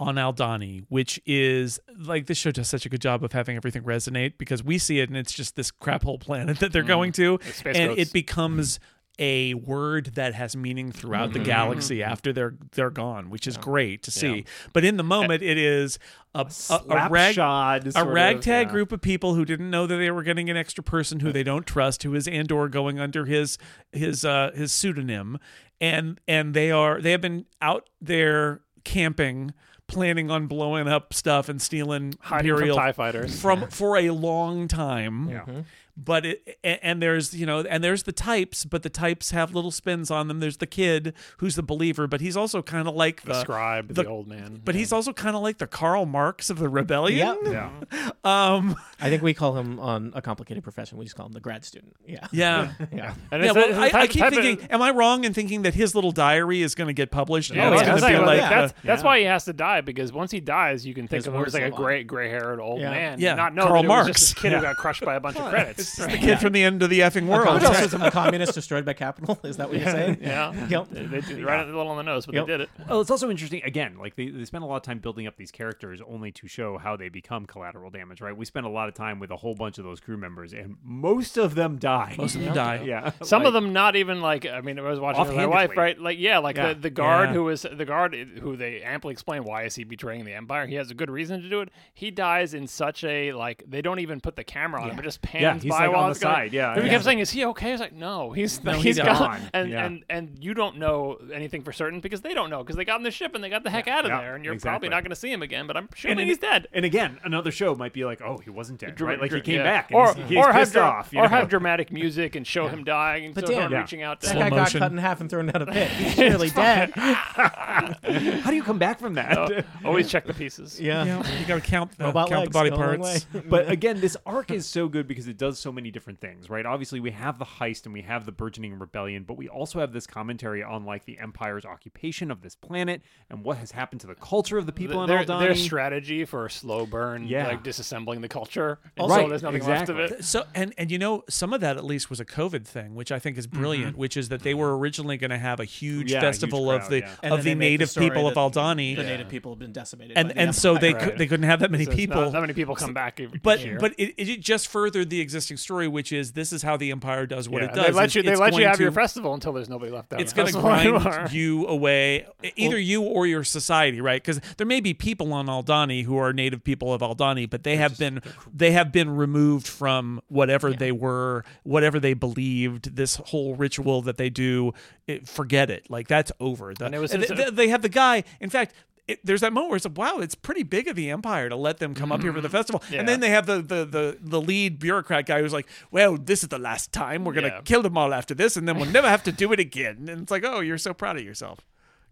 On Aldhani, which is like this show does such a good job of having everything resonate because we see it and it's just this crap hole planet that they're going to, and goats. it becomes a word that has meaning throughout Mm-hmm. the galaxy after they're they're gone, which is great to see. But in the moment, it is a a, a rag a sort of, ragtag yeah. group of people who didn't know that they were getting an extra person who they don't trust, who is Andor going under his his uh his pseudonym, and and they are they have been out there camping, planning on blowing up stuff and stealing hiding from Imperial Tie fighters. from for a long time. Yeah. Mm-hmm. But it and there's you know and there's the types, but the types have little spins on them. There's the kid who's the believer, but he's also kind of like the, the scribe, the, the- old man. But he's also kind of like the Karl Marx of the rebellion. Yeah. Yeah. Um. I think we call him on a complicated profession. We just call him the grad student. Yeah. Yeah. Yeah. And Yeah, it's- well, it's I, I keep type of- thinking, am I wrong in thinking that his little diary is going to get published? Yeah, and it's yeah, going that's, to be like- like, that's, that's why he has to die because once he dies, you can think His of him as like a live on. gray, gray-haired old Yeah. man. Yeah, not know Karl that it was Marx. just this kid who got crushed by a bunch of credits. The kid from the end of the effing world. A world. communism, a communist destroyed by capital. Is that what you're saying? Yeah, Yep. They, they did right a little on the nose, but Yep. they did it. Well, it's also interesting. Again, like they, they spend a lot of time building up these characters only to show how they become collateral damage, right? We spend a lot of time with a whole bunch of those crew members, and most of them die. Most of them die. yeah. Some of them not even like I mean I was watching with my wife right like yeah like Yeah. the, the guard Yeah. who was the guard who they amply explain why is he betraying the empire he has a good reason to do it he dies in such a like they don't even put the camera on him it just pans Yeah, he's, by like, while on it's the going. side, yeah, we yeah. kept saying is he okay he's like no he's No, he's he's gone gone. and Yeah. and and you don't know anything for certain because they don't know because they got in the ship and they got the heck out of yeah, there and you're exactly. probably not going to see him again but I'm sure and he's dead And again, another show might be like, oh, he wasn't dead, Dra- right? Like he came yeah. back, or he's, he's or have pissed dra- off, you or know? have dramatic music and show him dying and But so Dan- reaching out That guy got cut in half and thrown down a pit. He's clearly dead. How do you come back from that? Uh, always check the pieces Yeah. you got to count the, count the body go a long parts. but again, this arc is so good because it does so many different things, right? Obviously, we have the heist and we have the burgeoning rebellion, but we also have this commentary on like the Empire's occupation of this planet and what has happened to the culture of the people their, in Aldhani. their strategy for a slow burn, Yeah. like disassembling the culture. And Also- so there's nothing left of it. So and and you know some of that at least was a COVID thing, which I think is mm-hmm. brilliant. Which is that they were originally going to have a huge Yeah, a huge festival of the yeah. Of the they make the native people of that Aldhani, The native people have been decimated. and by the and so they Empire. could, they couldn't have that many So people. Not that many people come back every but year. but it, it just furthered the existing story, which is this is how the empire does what yeah, it does. They let you. They let you going have your festival until there's nobody left. Out It's going going to to grind you away, either you or your society, right? Because there may be people on Aldhani who are native people of Aldhani, but they have been they have been removed from whatever they were, whatever they believed. This whole ritual that they do, it, forget it. Like that's over. The- And it was- and it's- they, they have the guy. In fact. It, there's that moment where it's like, wow, it's pretty big of the empire to let them come up here for the festival, Mm-hmm. Yeah. and then they have the, the the the lead bureaucrat guy who's like, well, this is the last time we're gonna Yeah. kill them all after this, and then we'll never have to do it again. And it's like, oh, you're so proud of yourself.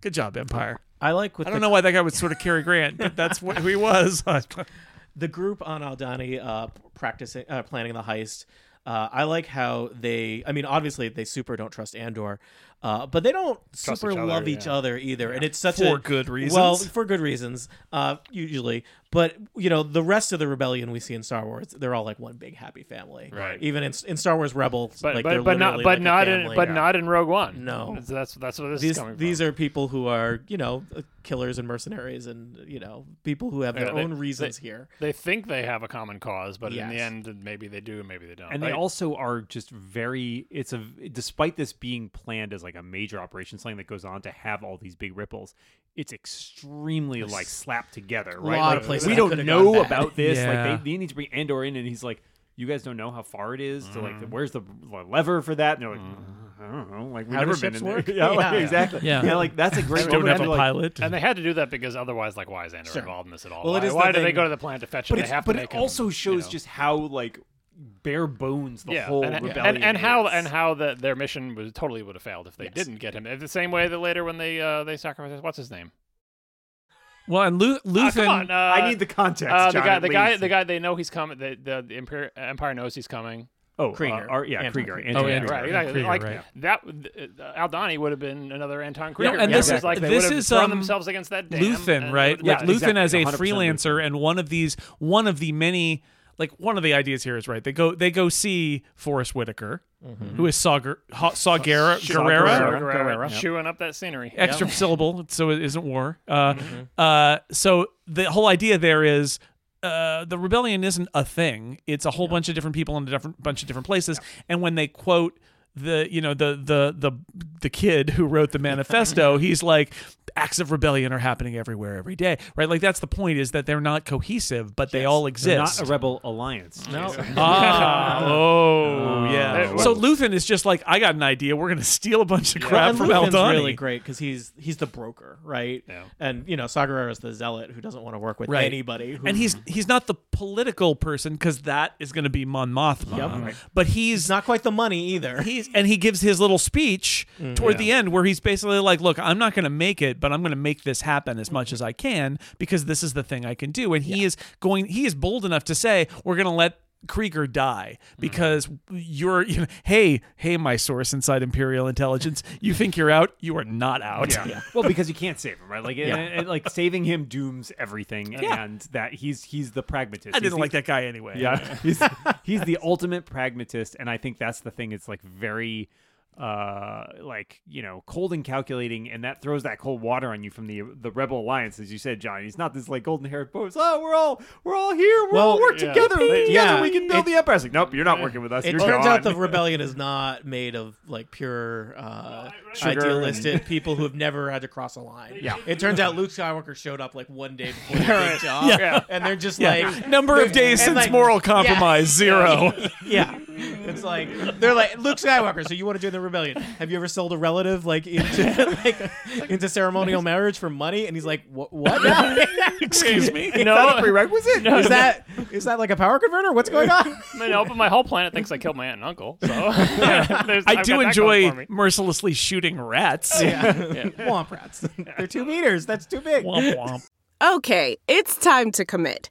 Good job, Empire. I like with I don't know why that guy was sort of Cary Grant, but that's what he was. the group on Aldhani uh, practicing uh, planning the heist. Uh, I like how they. I mean, obviously they super don't trust Andor, uh, but they don't Trust super each other, love each yeah. other either, and it's such For a good reasons. Well, for good reasons, uh, usually. But you know, the rest of the rebellion we see in Star Wars, they're all like one big happy family. Right. Even in, in Star Wars Rebels, But like they're but but not but like not in family. but not in Rogue One. No. that's that's, that's what this these is coming these from. are people who are you know uh, killers and mercenaries and you know people who have their Yeah, they- own reasons they- here. They think they have a common cause, but in the end, maybe they do, maybe they don't. and they also are just very it's a despite this being planned as like a major operation something that goes on to have all these big ripples it's extremely like slapped together right lot like, of places we don't know about this Yeah. like they, they need to bring andor in and he's like you guys don't know how far it is to Mm. like where's the lever for that and they're like "Uh, I don't know like we've How never been ships in there work? yeah, like, exactly Yeah. like that's a great They don't have a they're like, pilot. and they had to do that because otherwise, like, why is Andor Sure. involved in this at all? Well, it why the why do they go to the planet to fetch but him? it's, They have but to it make him, also you shows know. just how like bare bones the yeah, whole and, rebellion and, and how is. and how that their mission was totally would have failed if they didn't get him. The same way that later when they uh, they sacrificed what's his name? Well, and Lu- Ah, Luthen. come on, uh, I need the context. uh, the John, guy, at the guy, the guy. They know he's coming. The the, the Empire, Empire knows he's coming. Oh, Kreegyr. Uh, or, yeah, Anton Kreegyr. Kreegyr. Anton Oh, Yeah, Andor. right. Yeah, exactly. Kreegyr, like right. that. Uh, Aldhani would have been another Anton Yeah, Kreegyr. and Yeah, this- it's like they this would have is, thrown um, themselves against that dam. Luthen, and- right? Yeah, like Luthen exactly, as a 100% freelancer and one of these one of the many like one of the ideas here is right. They go they go see Forest Whitaker, who is Saw Ger- Ha- Saw Guerra, Saw Gerrera, Gerrera, Gerrera. chewing up that scenery. extra syllable, so it isn't war. Uh, Mm-hmm. uh, so the whole idea there is. Uh, the rebellion isn't a thing. It's a whole bunch of different people in a different bunch of different places. And when they quote the, you know, the the the the kid who wrote the manifesto, he's like, acts of rebellion are happening everywhere, every day, right? Like that's the point is that they're not cohesive, but they all They're exist. not a rebel alliance. No. Ah, oh, yeah. So Luthen is just like, I got an idea. We're gonna steal a bunch of Well, crap and from Luthen's really great because he's he's the broker, right? Yeah. And you know, Saw Gerrera is the zealot who doesn't want to work with Right. anybody. Who, and he's he's not the political person because that is going to be Mon Mothma. Yep. Right. But he's he's not quite the money either. he's and he gives his little speech Mm, toward the end where he's basically like, "Look, I'm not going to make it, but I'm going to make this happen as much as I can because this is the thing I can do." And he is going. He is bold enough to say, "We're going to let." Kreegyr die because you're, you know, hey, hey, my source inside Imperial Intelligence, you think you're out? You are not out. Yeah. well, because you can't save him, right? Like, and- and, like saving him dooms everything, Yeah. and that he's he's the pragmatist. I He's didn't the- like that guy anyway. Yeah, he's he's the ultimate pragmatist, and I think that's the thing. It's like very, uh, like you know, cold and calculating, and that throws that cold water on you from the the Rebel Alliance, as you said, John. He's not this like golden haired boss. Oh, we're all we're all here. We're all Well, work yeah. together. They- together yeah. we can build the empire. It's like, nope, you're not working with us. It you're turns out the rebellion is not made of like pure uh, Sugar idealistic people who have never had to cross a line. Yeah. It turns out Luke Skywalker showed up like one day before the big job, Yeah. and they're just Yeah. like Number of days since like, moral yeah. compromise, zero. yeah. It's like they're like Luke Skywalker. So you want to join the rebellion? Have you ever sold a relative like into like into ceremonial marriage for money? And he's like, what? What? Excuse me. Is that a prerequisite? is that is that like a power converter? What's going on? I know, but my whole planet thinks I killed my aunt and uncle. So there's- I I've do got that enjoy going for me. mercilessly shooting rats. Oh, yeah. Womp rats. They're two meters. That's too big. Womp womp. Okay, it's time to commit.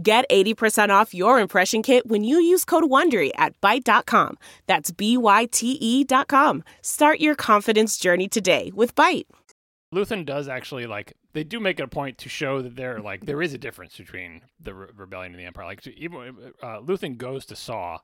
Get 80% off your impression kit when you use code WONDERY at Byte.com. That's B-Y-T-E dot com. Start your confidence journey today with Byte. Luthen does actually like they do make it a point to show that there like there is a difference between the re- rebellion and the empire. Like even uh, Luthen goes to Saw,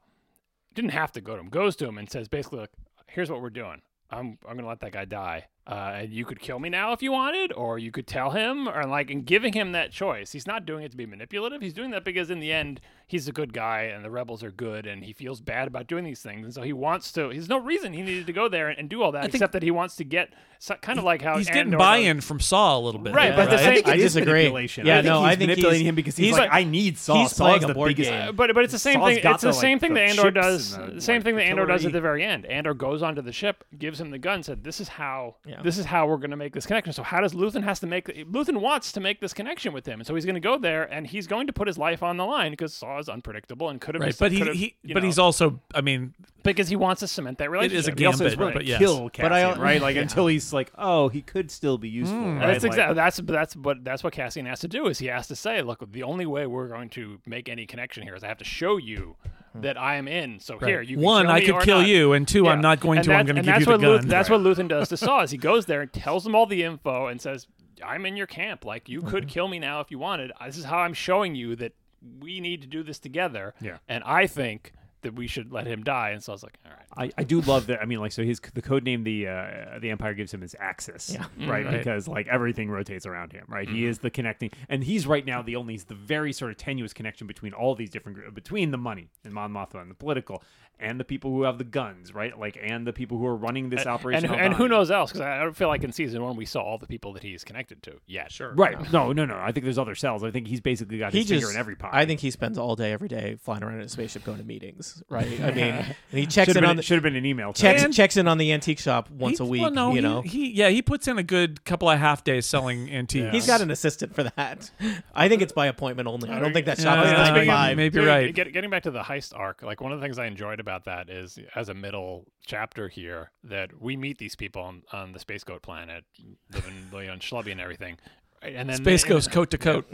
didn't have to go to him, goes to him and says basically, "Look, here's what we're doing. I'm I'm gonna let that guy die, uh, and you could kill me now if you wanted, or you could tell him, or like and giving him that choice. He's not doing it to be manipulative. He's doing that because in the end, he's a good guy and the rebels are good and he feels bad about doing these things and so he wants to. There's no reason he needed to go there and, and do all that think- except that he wants to get so, kind of like how He's getting buy-in does. from Saw a little bit. Right, there, but the I same- think I disagree. manipulation. Yeah, I think no, he's I think manipulating he's- him because he's, he's like, like- I need Saw. he's Saw's playing the a board biggest- game. Uh, but but it's the same Saw's thing. It's the, the, same like, thing the that Andor does. the, The same like, thing that Andor does at the very end. Andor goes onto the ship, gives him the gun, said, "This is how. Yeah. This is how we're going to make this connection." So how does Luthen has to make? Luthen wants to make this connection with him, and so he's going to go there, and he's going to put his life on the line because Saw is unpredictable and could have. Right, but he, he but he's also. I mean, because he wants to cement that it relationship. is a He also is gambit, willing but to yes. kill Cassian, But I- right? Like until he's like, oh, he could still be useful. right? That's Like- exactly that's that's what that's what Cassian has to do is he has to say, look, the only way we're going to make any connection here is I have to show you that I am in. So here, you can One, kill I me could or kill not. you, and two, I'm not going And to. I'm going to and give you that's the what Luth- gun. that's what Luthen does to Saw is he goes there and tells him all the info and says, "I'm in your camp. Like you Mm-hmm. could kill me now if you wanted. This is how I'm showing you that we need to do this together. Yeah. And I think that we should let him die." And so I was like, "All right." I, I do love that. I mean, like, so his the code name the uh, the Empire gives him is Axis, Yeah. right? Right. Because like everything rotates around him, right? He is the connecting, and he's right now the only the very sort of tenuous connection between all these different groups, between the money and Mon Mothma and the political, and the people who have the guns, right? Like, and the people who are running this operation. And, and who knows else? Because I I don't feel like in season one we saw all the people that he's connected to Yeah, Sure. Right? No, no, no. I think there's other cells. I think he's basically got he his just, finger in every pie. I think he spends all day, every day, flying around in a spaceship, going to meetings. Right? I mean, and he checks should in have on been, the should have been an email. to checks him. checks in on the antique shop once He- a week. Well, no, you he, know, he yeah he puts in a good couple of half days selling antiques. he's got an assistant for that. I think it's by appointment only. I don't think that shop Yeah, is yeah, nine to maybe- five. maybe Dude, right. Getting back to the heist arc, like one of the things I enjoyed about that is as a middle chapter here that we meet these people on, on the space goat planet, living you know, in Schlubby and everything. And then Space goes coat to coat.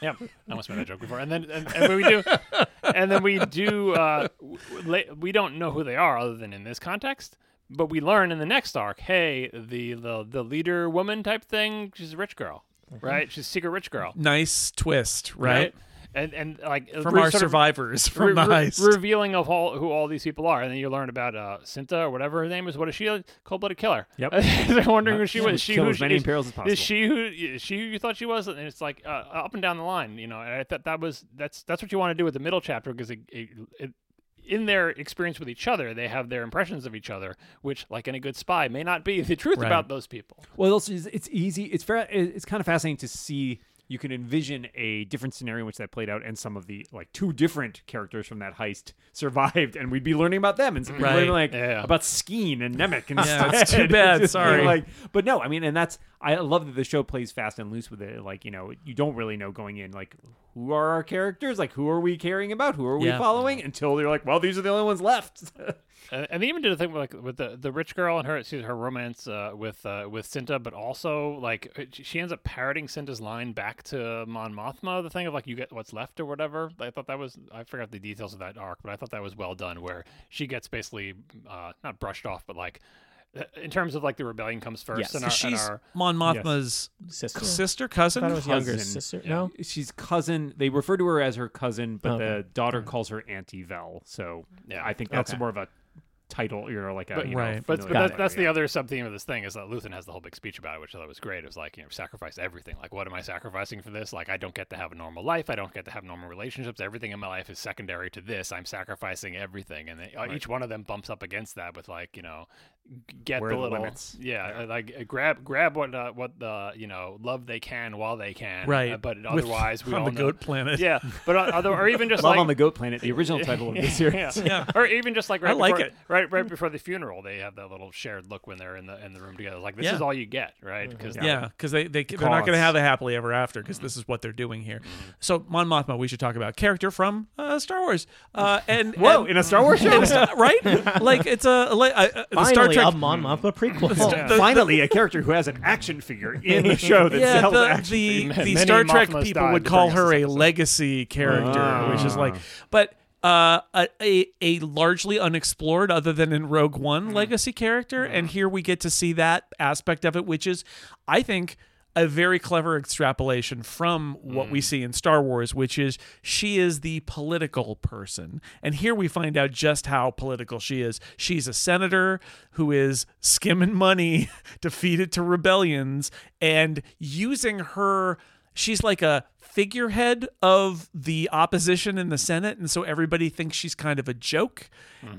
Yeah, I almost made that joke before. And then and, and we do, and then we do. Uh, we don't know who they are other than in this context. But we learn in the next arc, hey, the the the leader woman type thing, she's a rich girl, right? She's a secret rich girl, Nice twist, right? And and like From our survivors from the re- heist. revealing of all who all these people are, and then you learn about uh, Cinta or whatever her name is. What is she? A cold-blooded killer. Yep. They're wondering who she was. She who as many is, as possible. Is she who? Is she who you thought she was? And it's like uh, up and down the line, you know. And I thought that was that's that's what you want to do with the middle chapter because it, it, it, in their experience with each other, they have their impressions of each other, which, like in a good spy, may not be the truth Right. about those people. Well, it's, it's easy. It's fair. It's kind of fascinating to see. You can envision a different scenario in which that played out, and some of the like two different characters from that heist survived, and we'd be learning about them, and Right. learning, like Yeah. about Skeen and Nemik and Yeah, it's too bad, sorry. Like, but no, I mean, and that's I love that the show plays fast and loose with it. Like, you know, you don't really know going in, like, who are our characters? Like, who are we caring about? Who are we Yeah. following? Until they're like, well, these are the only ones left. And, and they even did a thing with, like with the, the rich girl and her see her romance uh, with uh, with Cinta, but also like she ends up parroting Cinta's line back to Mon Mothma. The thing of like you get what's left or whatever. I thought that was I forgot the details of that arc, but I thought that was well done. Where she gets basically uh, not brushed off, but like uh, in terms of like the rebellion comes first. Yes. and our, and She's our Mon Mothma's Sister. sister, cousin. thought it was younger Cousin. sister. No, She's cousin. They refer to her as her cousin, but Okay. the daughter calls her Auntie Vel. So Yeah. I think that's Okay. more of a title, you know, like a But- you Right. know, But, but that, that's title, the other sub theme of this thing is that Luthen has the whole big speech about it, which I thought was great. It was like, you know, sacrifice everything. Like, what am I sacrificing for this? Like, I don't get to have a normal life. I don't get to have normal relationships. Everything in my life is secondary to this. I'm sacrificing everything. And they, uh, each one of them bumps up against that with, like, you know, get Where the are the little, limits? yeah, uh, like uh, grab grab what uh, what the you know love they can while they can, Right. uh, but With- otherwise we on all the know- goat planet. yeah, but uh, other or even just Love like on the Goat Planet, the original title of the series. yeah. Or even just like right I like before, it. right right before the funeral, they have that little shared look when they're in the in the room together. Like this Yeah. is all you get, right? Because Yeah, because they, they they're not going to have a happily ever after because this is what they're doing here. So Mon Mothma, we should talk about character from uh, Star Wars. Uh, and Whoa, and- in a Star Wars show? Right? Like it's a, a, uh, the finally, Star Trek. a Mon Mothma prequel. the- Finally, a character who has an action figure in the show that yeah, sells the, action the, Ma- the many Star Trek Mothmas people died would to call bring us her this a episode. legacy character, Ah. which is like, but uh, a, a a largely unexplored, other than in Rogue One, Mm-hmm. legacy character, and here we get to see that aspect of it, which is, I think. A very clever extrapolation from what Mm. we see in Star Wars, which is she is the political person. And here we find out just how political she is. She's a senator who is skimming money to feed it to rebellions and using her she's like a figurehead of the opposition in the Senate, and so everybody thinks she's kind of a joke,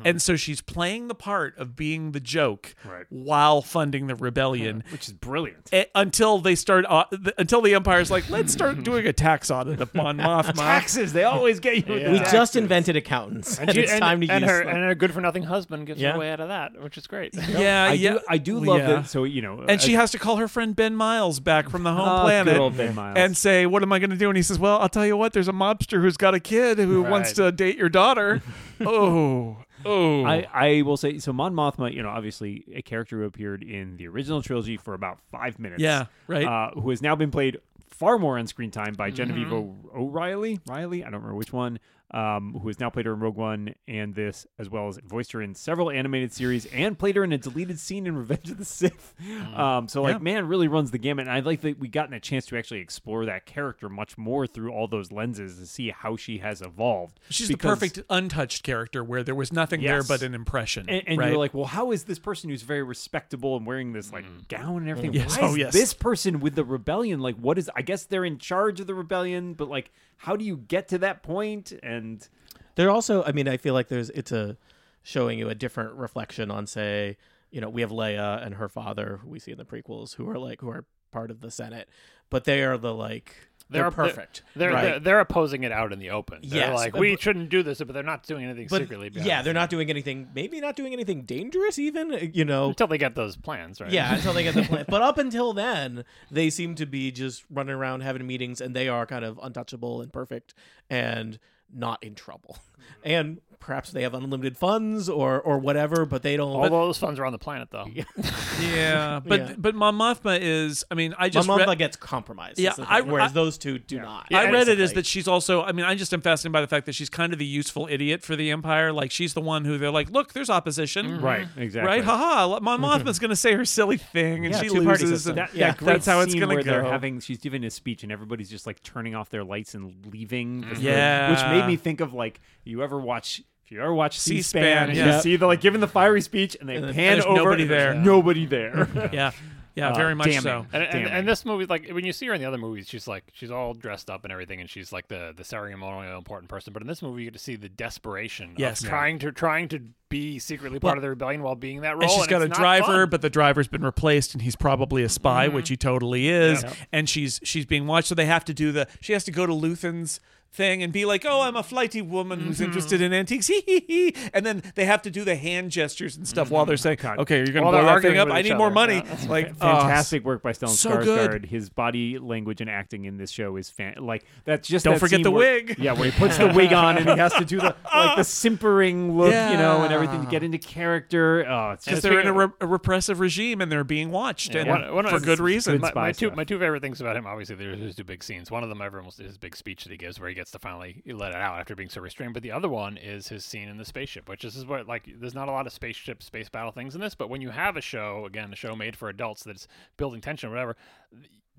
and so she's playing the part of being the joke Right. while funding the rebellion. which is brilliant. Until they start, uh, th- until the Empire's like, let's start doing a tax audit of Mon Mothma. Taxes, they always get you. with the We just invented accountants, and, she- it's time to and use her them. and her good for nothing husband gives Yeah. her way out of that, which is great. Yeah, I yeah. do, I do love Yeah. that. So you know, and she uh, has to call her friend Ben Miles back from the home Ah, planet good old Ben Miles. and say, "What am I going to do?" And he says, "Well, I'll tell you what. There's a mobster who's got a kid who wants to date your daughter." oh, oh. I, I will say so. Mon Mothma, you know, obviously a character who appeared in the original trilogy for about five minutes. Yeah, right. Uh, who has now been played far more on screen time by Genevieve Mm-hmm. o- O'Reilly. Riley, I don't remember which one. Um, who has now played her in Rogue One and this, as well as voiced her in several animated series and played her in a deleted scene in Revenge of the Sith. Um, so, like. Yeah. man, really runs the gamut. And I like that we've gotten a chance to actually explore that character much more through all those lenses to see how she has evolved. She's Because- the perfect untouched character where there was nothing there but an impression. and, and right? you're like, well, how is this person who's very respectable and wearing this like gown and everything? Yes. Why Oh, is yes. this person with the rebellion? Like, what is? I guess they're in charge of the rebellion, but like, how do you get to that point? And They're also, I mean, I feel like there's it's a showing you a different reflection on, say, you know, we have Leia and her father, who we see in the prequels, who are like who are part of the Senate, but they are the like they're, They're perfect. They're, right? they're they're opposing it out in the open. They're Yes, like but- we shouldn't do this, but they're not doing anything but secretly. yeah, the they're not doing anything. Maybe not doing anything dangerous, even. uh, You know, until they get those plans, right? Yeah, until they get the plan. But up until then, they seem to be just running around having meetings, and they are kind of untouchable and perfect and not in trouble. And perhaps they have unlimited funds or or whatever, but they don't. All those funds are on the planet, though. yeah, but Yeah. but Mon Mothma is. I mean, I just Mama read- gets compromised. Yeah, is I- whereas I- those two do not. I read it as that she's also. I mean, I just am fascinated by the fact that she's kind of the useful idiot for the Empire. Like she's the one who they're like, look, there's opposition, mm-hmm. right, exactly, right? Haha, Mon mm-hmm. Mothma's going to say her silly thing, and Yeah, she loses. And That, Yeah, that great that's how it's going to where they're go. having she's giving a speech and everybody's just like turning off their lights and leaving. Yeah. Mm-hmm. which made me think of like you ever watch. If you ever watch C-SPAN, C-SPAN, yeah. you see the like giving the fiery speech, and they And pan there's over, nobody and there's there. nobody there. yeah, yeah, Uh, very much so. And, and, and this movie, like when you see her in the other movies, she's like she's all dressed up and everything, and she's like the the ceremonial important person. But in this movie, you get to see the desperation Yes. of Yeah. trying to trying to be secretly part Well, of the rebellion while being that role. and she's got a it's not driver, fun. but the driver's been replaced, and he's probably a spy, which he totally is. And she's she's being watched, so they have to do the. She has to go to Luthen's thing and be like, "Oh, I'm a flighty woman who's mm-hmm. interested in antiques,". And then they have to do the hand gestures and stuff while they're mm-hmm. saying, "Okay, you're gonna blow that thing up. I each need more money." Yeah. Like Fantastic work by Stellan so good. Skarsgård. His body language and acting in this show is fan- like that's just Don't that forget the where- wig. Yeah, where he puts the wig on and he has to do the like the simpering look, you know, and everything to get into character. Oh, it's because just they're in a, re- a repressive regime and they're being watched, and One- one of for good reason. good my, my two my two favorite things about him, obviously, there's his two big scenes. One of them, ever almost his big speech that he gives, where he gets to finally let it out after being so restrained. But the other one is his scene in the spaceship, which is what like there's not a lot of spaceship space battle things in this, but when you have a show, again, a show made for adults that's building tension or whatever.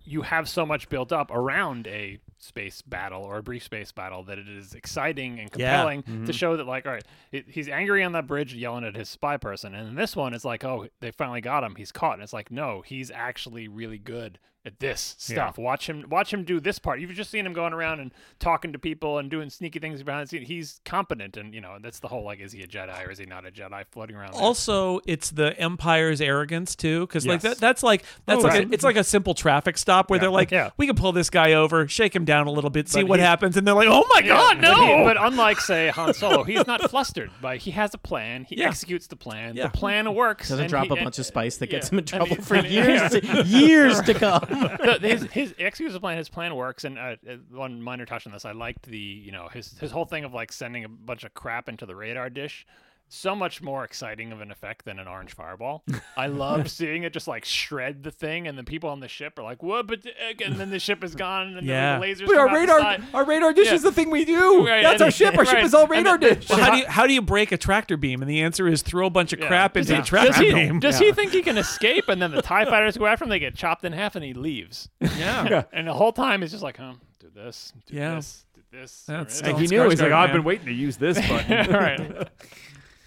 You have so much built up around a space battle or a brief space battle that it is exciting and Yeah. compelling to mm-hmm. show that, like, all right, it, he's angry on that bridge yelling at his spy person. And in this one, it's like, oh, they finally got him. He's caught. And it's like, no, he's actually really good at this stuff. Watch him watch him do this part. You've just seen him going around and talking to people and doing sneaky things behind the scenes. He's competent and you know, that's the whole like is he a Jedi or is he not a Jedi floating around there. also it's the empire's arrogance too because like that, that's like that's Oh, like right. a, it's like a simple traffic stop where they're like Yeah. we can pull this guy over shake him down a little bit see But what happens and they're like oh my god But, he- no but unlike say Han Solo, he's not flustered by he has a plan. He Yeah. executes the plan. Yeah. The plan works. Doesn't drop he- a and- bunch of spice that gets him in trouble he- for and years, to, years to come. his, his plan. His plan works. And uh, uh, one minor touch on this, I liked the you know his his whole thing of like sending a bunch of crap into the radar dish. So much more exciting of an effect than an orange fireball. I love seeing it just like shred the thing, and the people on the ship are like, "What?" But uh, and then the ship is gone, and Yeah. the lasers. But our radar, side. our radar dish Yeah. is the thing we do. Right, That's and- our ship. Our ship is all radar then- dish. well, how do you how do you break a tractor beam and the answer is throw a bunch of Yeah. crap into he- a tractor does he, beam Does he think he can escape? And then the Tie Fighters go after him. They get chopped in half, and he leaves. yeah And the whole time he's just like, "Huh, do this, do Yeah. this, do this." That's or he this." knew. He's like, "Oh, I've been waiting to use this button. right.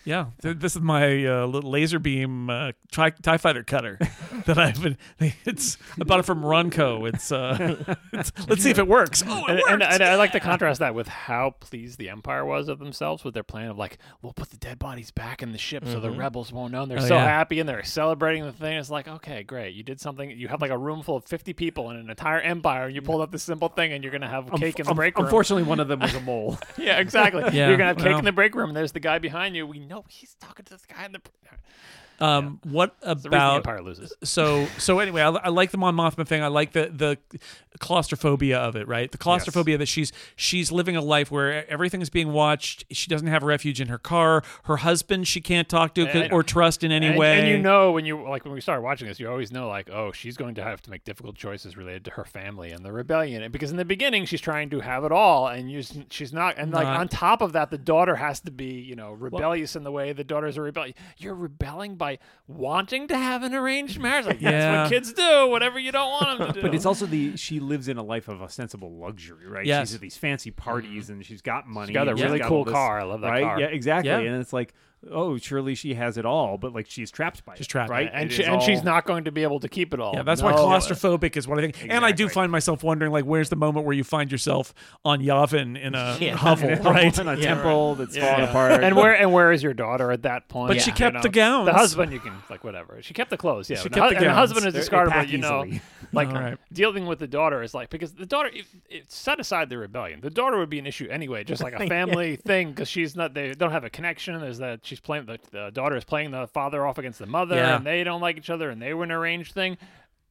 Yeah, th- this is my uh, little laser beam uh, tri- Tie Fighter cutter that I've been. It's I bought it from Runco. It's, uh, it's let's see if it works. Oh, it and, works! and, and I like to contrast that with how pleased the Empire was of themselves with their plan of like, we'll put the dead bodies back in the ship so the rebels won't know. And they're Oh, so yeah. happy and they're celebrating the thing. It's like, okay, great, you did something. You have like a room full of fifty people and an entire empire, and you pulled up this simple thing, and you're gonna have cake in the Um, break room. Unfortunately, one of them was a mole. yeah, exactly. Yeah, you're gonna have cake well. in the break room. And there's the guy behind you. We know he's talking to this guy in the. Um, what The the about Empire loses. so so anyway, I, I like the Mon Mothma thing. I like the the claustrophobia of it, right? The claustrophobia that she's she's living a life where everything is being watched. She doesn't have refuge in her car. Her husband she can't talk to And- or trust in any and, way. And you know when you like when we started watching this, you always know like, oh, she's going to have to make difficult choices related to her family and the rebellion. And because in the beginning she's trying to have it all, and you, she's not. And like Not- on top of that, the daughter has to be you know rebellious in the way the daughters are rebellious. You're rebelling by wanting to have an arranged marriage. Like that's what kids do. Whatever you don't want them to do. But it's also the she lives in a life of ostensible luxury, right? Yes. She's at these fancy parties mm-hmm. and she's got money. got a really got cool all this- car. I love that right? car. Yeah, exactly. Yeah. And it's like, oh, surely she has it all, but like she's trapped by She's it, trapped right? it. and It she, is and she's not going to be able to keep it all. Yeah, that's why claustrophobic is what I think. And I do find myself wondering, like, where's the moment where you find yourself on Yavin in a Yeah. hovel, in a right? in a Yeah, temple that's Yeah. falling apart. And where and where is your daughter at that point? But she You kept know? the gown. The husband, you can like whatever. She kept the clothes. Yeah, She kept the hu- and gowns. husband is They're- discardable. You know, easily. like All right. dealing with the daughter is like because the daughter, it, it, set aside the rebellion, the daughter would be an issue anyway, just like a family thing because she's not. They don't have a connection. There's that she's playing the, the daughter is playing the father off against the mother, Yeah. and they don't like each other, and they were an arranged thing,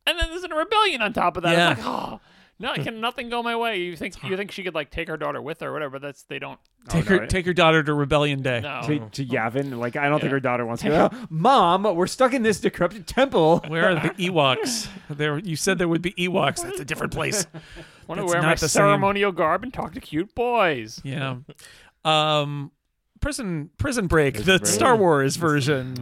and then there's a rebellion on top of that. Yeah. It's like oh. No, can nothing go my way? You think you think she could like take her daughter with her or whatever? That's they don't. Take Oh, no, her, it- take your daughter to Rebellion Day. No. to, to Yavin, like I don't think her daughter wants to go. Mom, we're stuck in this decrepit temple. Where are the Ewoks? There, you said there would be Ewoks. That's a different place. Want to wear my not the same. ceremonial garb and talk to cute boys. Yeah. Um, prison, prison break. the Break. Star Wars version.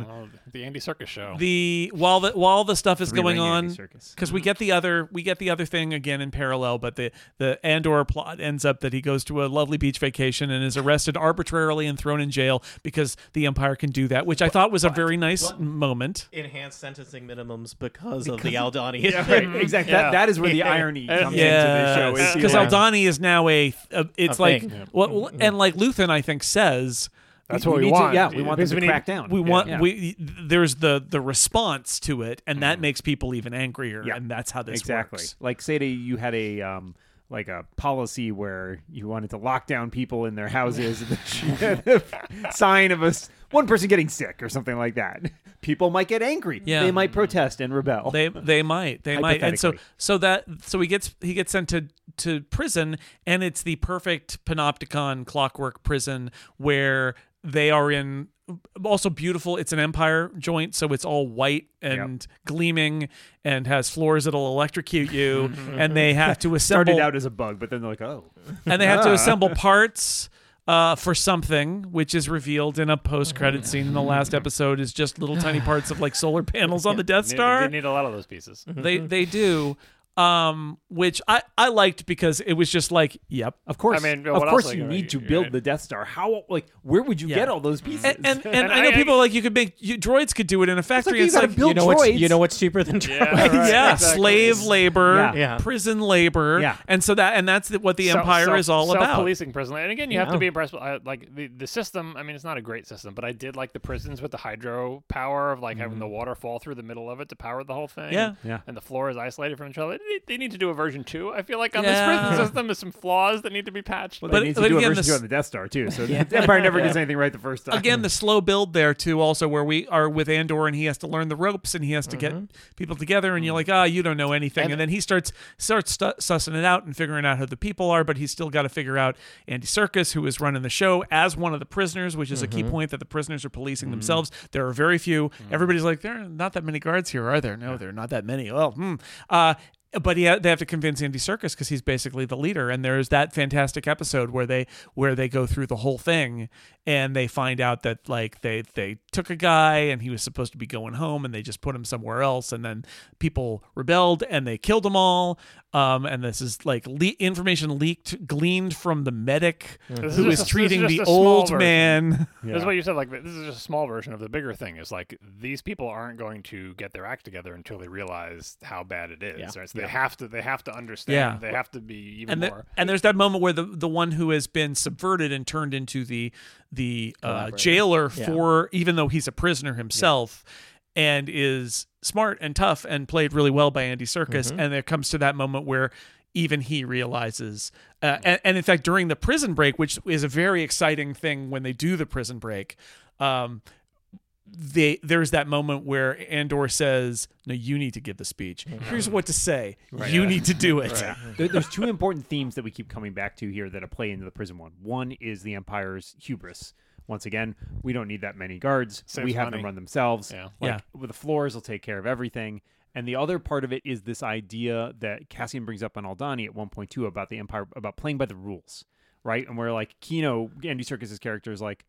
The Andy Serkis show. The while the while the stuff is Three going ring Andy on, Serkis. because we mm-hmm. get the other we get the other thing again in parallel but the the andor plot ends up that he goes to a lovely beach vacation and is arrested arbitrarily and thrown in jail because the empire can do that which i thought was a very nice moment Enhanced sentencing minimums because, of the Aldhani. Yeah, right, exactly. Yeah. That, that is where the irony Yeah. comes into the show. because like- aldhani is now a, a it's A like thing. well mm-hmm. and like luthen i think says That's we what we, need to- want. yeah, we want them to we need- crack down. we Yeah. want Yeah. we there's the the response to it and that makes people even angrier Yeah. and that's how this exactly. works Like say to you had a um like a policy where you wanted to lock down people in their houses and then you had a sign of a one person getting sick or something like that. People might get angry. Yeah. They might protest and rebel. They they might they might and so so that so he gets he gets sent to to prison and it's the perfect panopticon clockwork prison where they are in also beautiful it's an empire joint so it's all white and gleaming and has floors that'll electrocute you and they have to assemble started out as a bug, but then they're like, oh, and they have to Ah. assemble parts uh, for something, which is revealed in a post-credit scene in the last episode. Is just little tiny parts of like solar panels on the Death Star. They need a lot of those pieces. They they do, um, which I I liked because it was just like, yep. of course. I mean, of course you you need to build right. the Death Star. How like where would you Yeah. get all those pieces? And and, and, And I know I- people are like you could make you, droids could do it in a factory. you it's gotta like build You know what's you know what's cheaper than Yeah, droids? right, yeah, exactly. slave labor, Yeah. Yeah. prison labor, Yeah. and so that and that's what the Self- empire self- is all about. Self-policing prison, and again, you have to be impressed. With, I, like the the system. I mean, it's not a great system, but I did like the prisons with the hydro power of like having the water fall through the middle of it to power the whole thing. Mm-hmm. Yeah. Yeah. and the floor is isolated from each other. They, they need to do a version two. I feel like on Yeah. this prison system, there's some flaws that need to be patched. Well, But- they need to but do again, a version this- two on the Death Star too. So the Empire never gets anything right the first time. again the slow build there too also where we are with andor and he has to learn the ropes and he has to Mm-hmm. get people together and you're like ah you don't know anything and, And- then he starts starts stu- sussing it out and figuring out who the people are but he's still got to figure out andy serkis who is running the show as one of the prisoners which is a key Mm-hmm. point that the prisoners are policing themselves there are very few everybody's like there are not that many guards here are there no there are not that many well hmm. uh but he ha- they have to convince Andy Serkis because he's basically the leader. And there's that fantastic episode where they where they go through the whole thing and they find out that like they they took a guy and he was supposed to be going home and they just put him somewhere else and then people rebelled and they killed them all. Um, and this is like le- information leaked gleaned from the medic This who just is a- treating just the old version. man. This is what you said. Like this is just a small version of the bigger thing. Is like these people aren't going to get their act together until they realize how bad it is. Yeah. Right? So they have to. They have to understand. Yeah. They have to be even and, the- more. and there's that moment where the the one who has been subverted and turned into the the uh, jailer Yeah. for even though he's a prisoner himself and is smart and tough and played really well by Andy Serkis Mm-hmm. and there comes to that moment where even he realizes uh, and, and in fact during the prison break which is a very exciting thing when they do the prison break um they there's that moment where Andor says, "No, you need to give the speech. Here's what to say. you need to do it." There, there's two important themes that we keep coming back to here that play into the prison one. One is the Empire's hubris. Once again, we don't need that many guards. Saves we have money. them run themselves. Yeah. Like, Yeah. With the floors, they'll take care of everything. And the other part of it is this idea that Cassian brings up on Aldhani at 1.2 about the Empire, about playing by the rules, right? And where like Kino, Andy Serkis's character is like,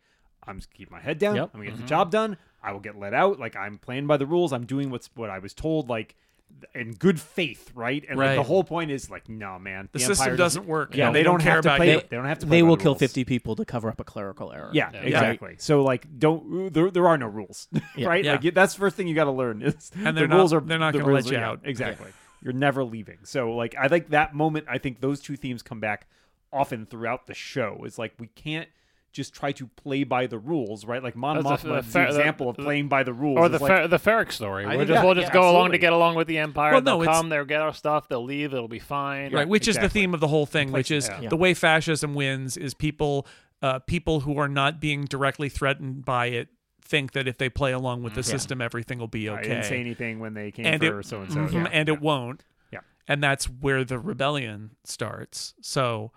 I'm just keep my head down. Yep. I'm gonna get Mm-hmm. the job done. I will get let out. Like I'm playing by the rules. I'm doing what's what I was told. Like in good faith, right? And like the whole point is like, no, man, The the, system Empire doesn't work. Yeah, No, they we don't, don't care have to about play. you. They don't have to. Play They will the kill rules. 50 people to cover up a clerical error. Yeah, Yeah. exactly. So like, don't there, there are no rules, Yeah. right? Yeah. Like that's the first thing you got to learn is And the rules not- are they're not the gonna let you out. Exactly. You're never leaving. So like, I think that moment. I think those two themes come back often throughout the show. Is like we can't just try to play by the rules, right? Like Mon the- Mothma the is the fair- the- example of playing by the rules. Or the like, Fer- the Ferrix story. I We'll just, yeah, we'll just yeah, go along to get along with the Empire. Well, they'll no, come, they'll get our stuff, they'll leave, it'll be fine. right which is the theme of the whole thing which is yeah. the way fascism wins is people uh, people who are not being directly threatened by it think that if they play along with the system everything will be I okay didn't say anything when they came and for so and so. and it won't Yeah. and that's where the rebellion starts so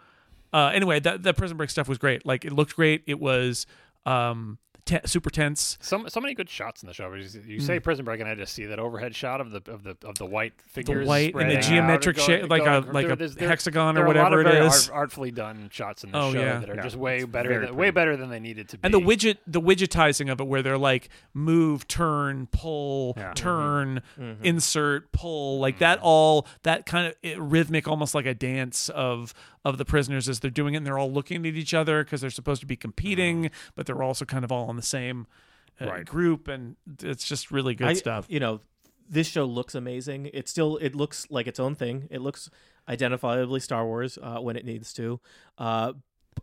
uh, anyway that the prison break stuff was great like it looked great it was um, te- super tense So, so many good shots in the show. You, you say Prison Break, and I just see that overhead shot of the of the of the white figures, white and the geometric shape, like a- going- like a there's- hexagon or there are a lot whatever of it very is. art- artfully done shots in the Oh, show yeah. that are Yeah. just way It's better, than, way better than they needed to be. and the widget the widgetizing of it where they're like move turn pull Yeah. turn Mm-hmm. insert pull like that Mm-hmm. all that kind of it, rhythmic almost like a dance of of the prisoners as they're doing it and they're all looking at each other because they're supposed to be competing Mm-hmm. but they're also kind of all in the same uh, Right. group and it's just really good I- stuff You know, this show looks amazing. It still it looks like its own thing. It looks identifiably Star Wars uh, when it needs to. Uh,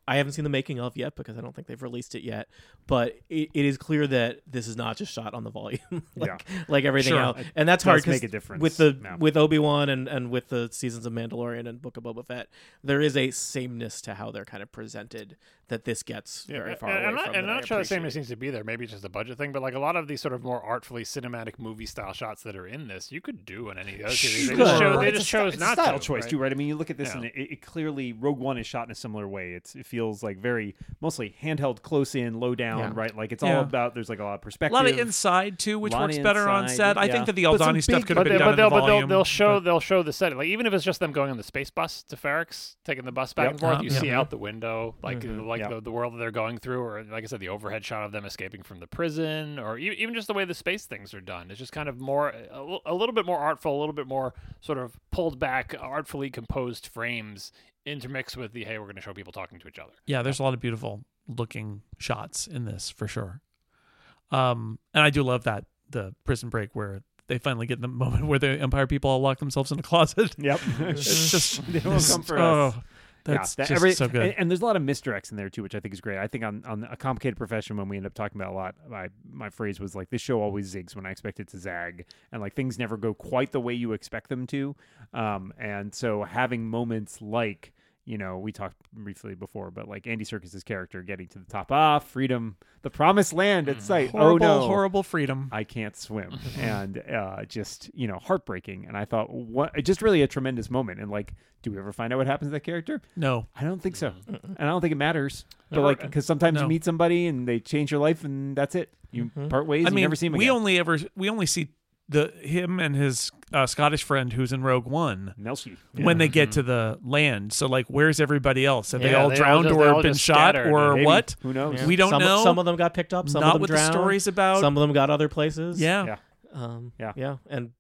I haven't seen the making of yet because I don't think they've released it yet. But it, it is clear that this is not just shot on the volume, like like everything Sure. else, and that's does hard 'cause make a difference. with the Yeah. with Obi Wan and and with the seasons of Mandalorian and Book of Boba Fett. There is a sameness to how they're kind of presented that this gets very far and, away I'm not, from. and I'm not sure the sameness seems to be there. Maybe it's just a budget thing, but like a lot of these sort of more artfully cinematic movie style shots that are in this, you could do in any of the other series. They just, chose, they It's just a sty- chose it's a not style to. choice right? too, right? I mean, you look at this Yeah. and it, it clearly Rogue One is shot in a similar way. It's it feels like very mostly handheld, close in, low down, Yeah. right? Like it's Yeah. all about. There's like a lot of perspective, a lot of inside too which works of better on inside, set i think that the But some aldhani stuff could have But, been they, done but in they'll the but they'll they'll show but- they'll show the setting. Like even if it's just them going on the space bus to Ferrix, taking the bus back Yep. and forth, you yeah. see out the window like uh, like Yep. the, the world that they're going through, or like I said, the overhead shot of them escaping from the prison, or e- even just the way the space things are done. It's just kind of more a, a little bit more artful, a little bit more sort of pulled back, artfully composed frames intermixed with the hey, we're going to show people talking to each other. yeah there's a lot of beautiful looking shots in this for sure um and i do love that the prison break where they finally get the moment where the empire people all lock themselves in a closet Yep. it's just they will this- come for oh, us. that's that- just every- so good And, and there's a lot of misdirects in there too, which I think is great. I think on, on a complicated profession, when we end up talking about a lot, my my phrase was like, "This show always zigs when I expect it to zag," and like things never go quite the way you expect them to. Um, and so having moments like. You know, we talked briefly before, but like Andy Serkis's character getting to the top, ah, freedom, the promised land at sight. horrible oh no, horrible freedom I can't swim, and uh, just you know heartbreaking. And I thought, what? Just really a tremendous moment. And like, do we ever find out what happens to that character? no I don't think so, and I don't think it matters. But Never- like, because sometimes No. you meet somebody and they change your life, and that's it. You part ways. i you mean never see them we again. only ever we only see the him and his uh, Scottish friend who's in Rogue One Melshi. when they get to the land. So like, where's everybody else? Have they all they all drowned just- or all been shot scattered. or Maybe. what? Who knows? We don't some, know. Some of them got picked up. Some Not of them what drowned. the story's about. Some of them got other places. yeah. Yeah. Um, Yeah. Yeah. And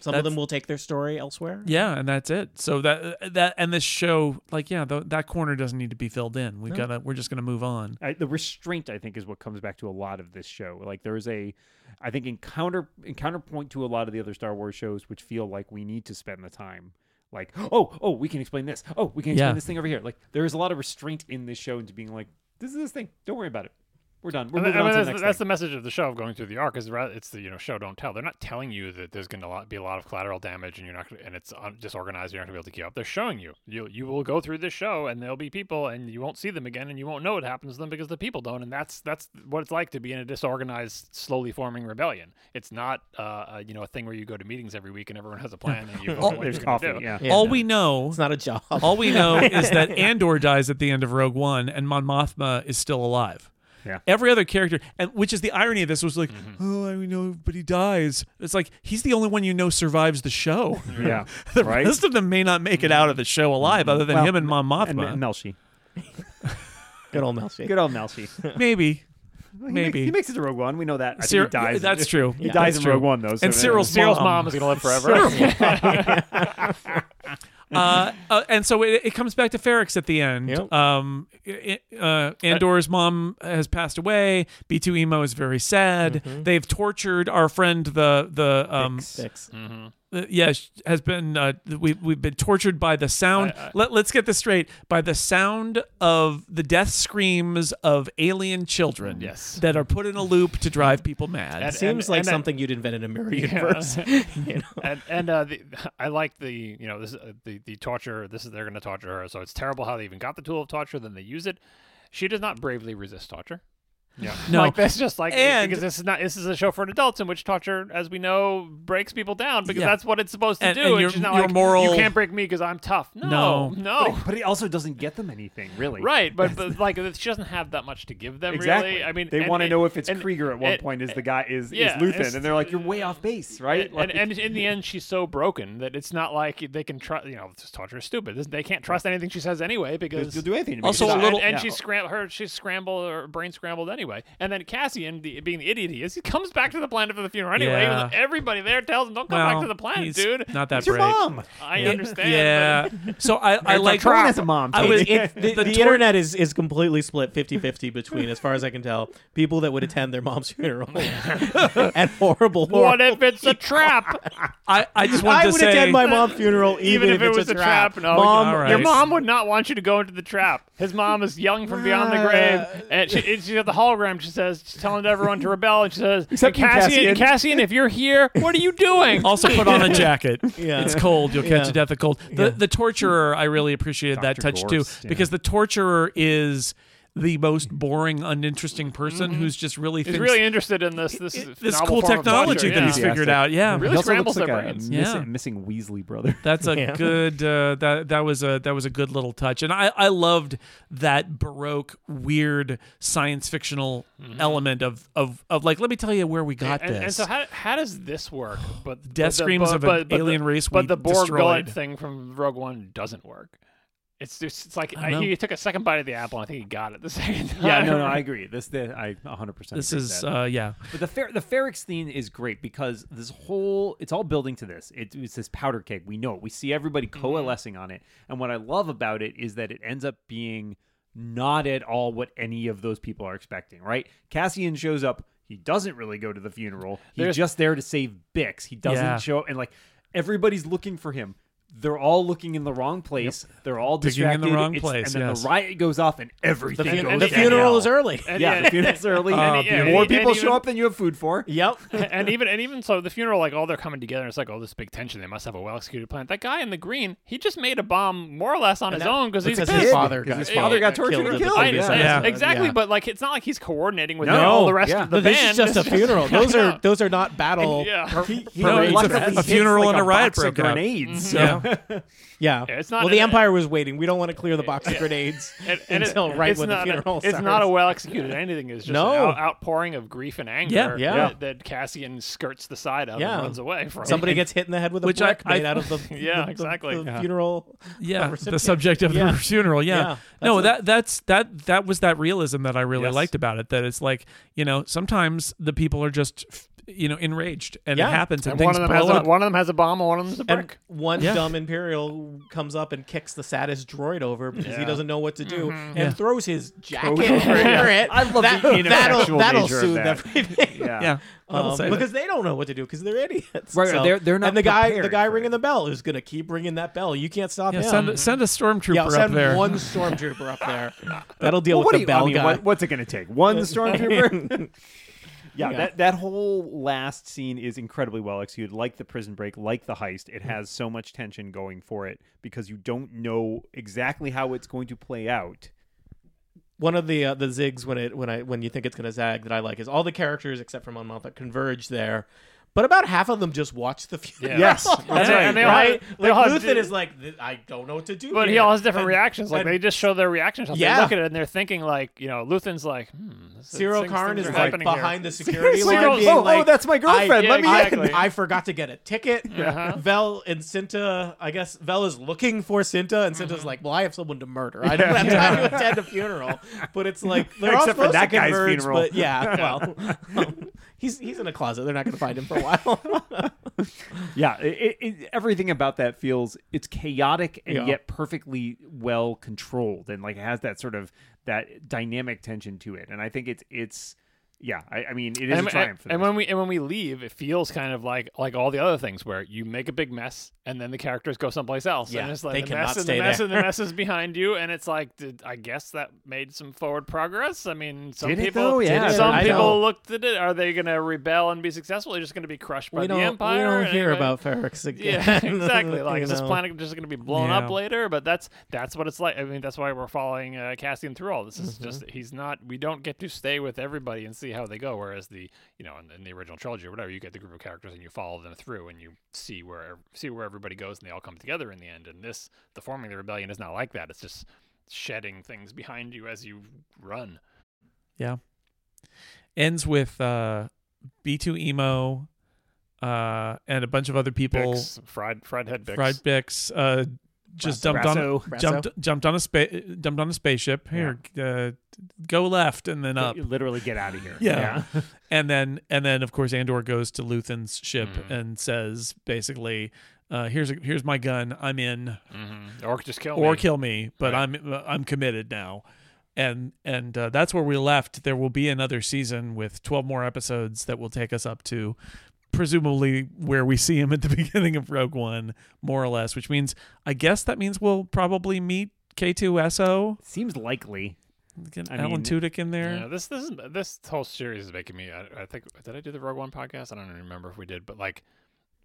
some That's- of them will take their story elsewhere. Yeah, and that's it. So that that and this show, like, yeah, th- that corner doesn't need to be filled in. We No. gotta, we're just gonna move on. I, the restraint I think is what comes back to a lot of this show. Like there is a, I think in counter in counterpoint to a lot of the other Star Wars shows, which feel like we need to spend the time. Like oh oh we can explain this oh we can explain Yeah. this thing over here like there is a lot of restraint in this show into being like this is this thing don't worry about it we're done we're I mean, moving on to the that's, next that's thing. the message of the show of going through the arc is it's the you know show don't tell. They're not telling you that there's going to be a lot of collateral damage and you're not gonna, and it's disorganized. You're not going to be able to keep up. They're showing you. You you will go through this show and there'll be people and you won't see them again and you won't know what happens to them because the people don't. And that's that's what it's like to be in a disorganized, slowly forming rebellion. It's not uh, uh you know a thing where you go to meetings every week and everyone has a plan and you vote what there's you're coffee yeah Yeah. All we know, It's not a job. all we know is that Andor dies at the end of Rogue One, and Mon Mothma is still alive. Yeah. Every other character, and which is the irony of this, was like, mm-hmm. oh, I know, but he dies. It's like he's the only one you know survives the show. yeah the right rest of them may not make it out of the show alive, mm-hmm. other than Well, him and Mon Mothma. and, and Melshi Good old Melfi. good old Melshi Maybe. He makes- Maybe. he makes it to Rogue One we know that I think Cyr- he dies that's true. he Yeah. dies That's in true. Rogue One though so And that- Syril's Syril's mom. mom is going to live forever. uh, uh, and so it, it comes back to Ferrix at the end. Yep. Um, i- i- uh, Andor's mom has passed away. B2EMO is very sad. Mm-hmm. They've tortured our friend, the the um, Six. Mhm. Uh, yeah, has been uh, we we've been tortured by the sound. Let, let's get this straight: by the sound of the death screams of alien children, Yes. that are put in a loop to drive people mad. And- Seems like and that- something you'd invent in a mirror universe. you know? and and uh, the, I like the you know this uh, the the torture. This is they're going to torture her. So it's terrible how they even got the tool of torture. Then they use it. She does not bravely resist torture. Yeah, No. like that's just like And- because this is not this is a show for adults in which torture, as we know, breaks people down because Yeah. that's what it's supposed to And- do. and And your- she's not your like, moral- you can't break me because I'm tough. No, No. no. but it also doesn't get them anything really Right, but, but like she doesn't have that much to give them. Exactly. Really, I mean, they want to know if it's and- Kreegyr at one and- point. Is the guy is yeah, is Luthen, and they're like, "You're way off base, right?" And, Like- and in the end, she's so broken that it's not like they can trust. You know, this torture is stupid. This- They can't trust anything she says anyway because you'll do anything. To make Also a little- and, and Yeah. she's scrambled her she's scrambled her brain scrambled anyway and then cassian the, being the idiot he is he comes back to the planet for the funeral anyway even Yeah. though everybody there tells him don't come Well, back to the planet he's dude Not that It's your brave. mom. i Yeah, understand Yeah. So I, I It's a like trap. As a mom, I Tony. was It's- the, the the tor- internet is, is completely split 50-50 between, as far as I can tell, people that would attend their mom's funeral and horrible, but what horrible if it's a trap I, I just wanted to say, I to would say attend my mom's funeral even, even if, it was a a trap, no Mom, all your mom would not want you to go into the trap his mom is yelling from beyond the uh, grave and she, she's got the hologram she says she's telling everyone to rebel and she says Except you, cassian, Cassian." cassian if you're here what are you doing also put on a jacket. Yeah. It's cold. You'll catch Yeah. a death of cold. The Yeah. the torturer, I really appreciated that Dr. touch Gorst, too, yeah. because the torturer is the most mm-hmm. boring, uninteresting person mm-hmm. who's just really he's thinks really interested in this this, this novel cool form technology torture, that yeah. he's figured out. Yeah, Really He also scrambles looks their a brains. missing, Yeah. missing Weasley brother. That's a Yeah. good uh, that that was a that was a good little touch, and I I loved that baroque, weird science fictional mm-hmm. element of of of like let me tell you where we got and, this. and so how, how does this work? But Death but the- screams but- of an but- but alien the, race But we the Bor Gullet destroyed. thing from Rogue One doesn't work. It's just it's like I I, he took a second bite of the apple. and I think he got it the second time. yeah, no, no, I agree. This, the, I 100. percent this is uh, yeah. But the Fer- the Ferrix theme is great because this whole it's all building to this. It, it's this powder keg. We know it. We see everybody Mm-hmm. coalescing on it. And what I love about it is that it ends up being not at all what any of those people are expecting. Right? Cassian shows up. He doesn't really go to the funeral. He's There's- just there to save Bix. He doesn't Yeah. show up. And like everybody's looking for him. They're all looking in the wrong place. They're all Digging in the wrong It's- place, And then yes. the riot goes off and everything The, goes and the the funeral downhill. is early. And- Yeah, and- the funeral's early. Uh, and- More and- people and show up than you have food for. Yep. and even and even so, the funeral like all they're coming together. and It's like oh, this big tension. They must have a well executed plan. That guy in the green, he just made a bomb more or less on his that- own because he's because pissed. his father Because got his father got tortured killed or in killed. previous I- Yeah. episode. exactly, Yeah. but like it's not like he's coordinating with No, all the rest yeah. of the But this band. is just a It's funeral. Those Yeah. are those are not battle. Yeah. par- He, No, like, it's a- a hits, funeral like and a riot box of broke out. grenades. So Yeah. Yeah. Yeah, it's not- well, the it- Empire was waiting. We don't want to clear the box of grenades And, and it- until right it's when not the a- funeral It's starts. not a well executed anything. It's just No. an out- outpouring of grief and anger. Yeah. Yeah. That, that Cassian skirts the side of Yeah. and runs away from. Somebody gets hit in the head with a Which I- brick made I- out of the Yeah, the- the- exactly. the Yeah. funeral. yeah the subject of Yeah. the funeral yeah, Yeah, no that's that that's that that was that realism that i really Yes. liked about it that it's like you know sometimes the people are just you know enraged and Yeah. it happens and, And things one of them has blow a, up one of them has a bomb, and one of them's a And brick. one Yeah. dumb Imperial comes up and kicks the saddest droid over because he doesn't know what to do and Yeah. throws his jacket over over it. it. I love that, the that'll, that'll soothe that. everything. Yeah. yeah Um, say that. because they don't know what to do because they're idiots. Right, So- they're- they're not And the guy, the guy ringing the bell is going to keep ringing that bell. You can't stop yeah, him. send, send a stormtrooper yeah, up send there one stormtrooper up there. That'll deal Well, with do the you, I bell mean, guy. what- what's it going to take? One stormtrooper? yeah, Yeah. that that whole last scene is incredibly well executed. Like the prison break, like the heist, it has so much tension going for it because you don't know exactly how it's going to play out. one of the uh, the zigs when it when I when you think it's gonna zag that I like is all the characters except for Mon Mothma converge there, but about half of them just watch the funeral. Yes, that's right. and they all right. they all Like Luthen is like I don't know what to do. But he all has different And- reactions. Like and they just show their reactions. Yeah. They look at it and they're thinking like, you know, Luthen's like, hmm. Syril Karn is like happening here. behind the security line, Syril- being oh, oh, that's my girlfriend. Yeah, Let me I, exactly. I forgot to get a ticket. Uh-huh. Vel and Cinta, I guess Vel is looking for Cinta, and Mm-hmm. Like, "Well, I have someone to murder. I don't have time to attend a funeral." But it's like they're all Except for supposed that to guy's converge, funeral. But yeah, well, he's he's in a closet. They're not going to find him for a while. Yeah, it, it, everything about that feels it's chaotic and Yeah. yet perfectly well controlled, and like it has that sort of that dynamic tension to it. And I think it's it's yeah. I, I mean, it is and, a triumph. for and when we and when we leave, it feels kind of like like all the other things where you make a big mess and then the characters go someplace else. Yeah, and it's like they the cannot mess and stay the mess there. and the mess is behind you, and it's like, did, I guess that made some forward progress. I mean, some Did people, though? Yeah, some I people know. looked at it. Are they going to rebel and be successful? Or just going to be crushed by we the empire? we don't And hear anyway- about Ferrix again. Yeah, exactly. Like, You is this planet just going to be blown up later? But that's that's what it's like. I mean, that's why we're following uh, Cassian through all this. Is Mm-hmm. just he's not. We don't get to stay with everybody and see how they go. Whereas the you know in, in the original trilogy or whatever, you get the group of characters and you follow them through and you see where see where everybody goes and they all come together in the end. And this, the forming the rebellion, is not like that. It's just shedding things behind you as you run. Yeah. Ends with uh, B2EMO uh, and a bunch of other people. Bix, fried fried head Bix. Fried Bix. Uh, just Brasso. dumped on Brasso. jumped jumped on a spa- jumped on a spaceship. Here, uh, go left and then up. You literally get out of here. Yeah. and then and then of course Andor goes to Luthen's ship Mhm. and says basically, uh, "Here's a, here's my gun. I'm in, hmm Or just kill me. or me. kill me, but Right. I'm uh, I'm committed now." And and uh, that's where we left. There will be another season with 12 more episodes that will take us up to presumably where we see him at the beginning of Rogue One, more or less. Which means I guess that means we'll probably meet K2SO. Seems likely. Get I Alan mean, Tudyk in there. Yeah, this this this whole series is making me. I, I think did I do the Rogue One podcast? I don't even remember if we did, but like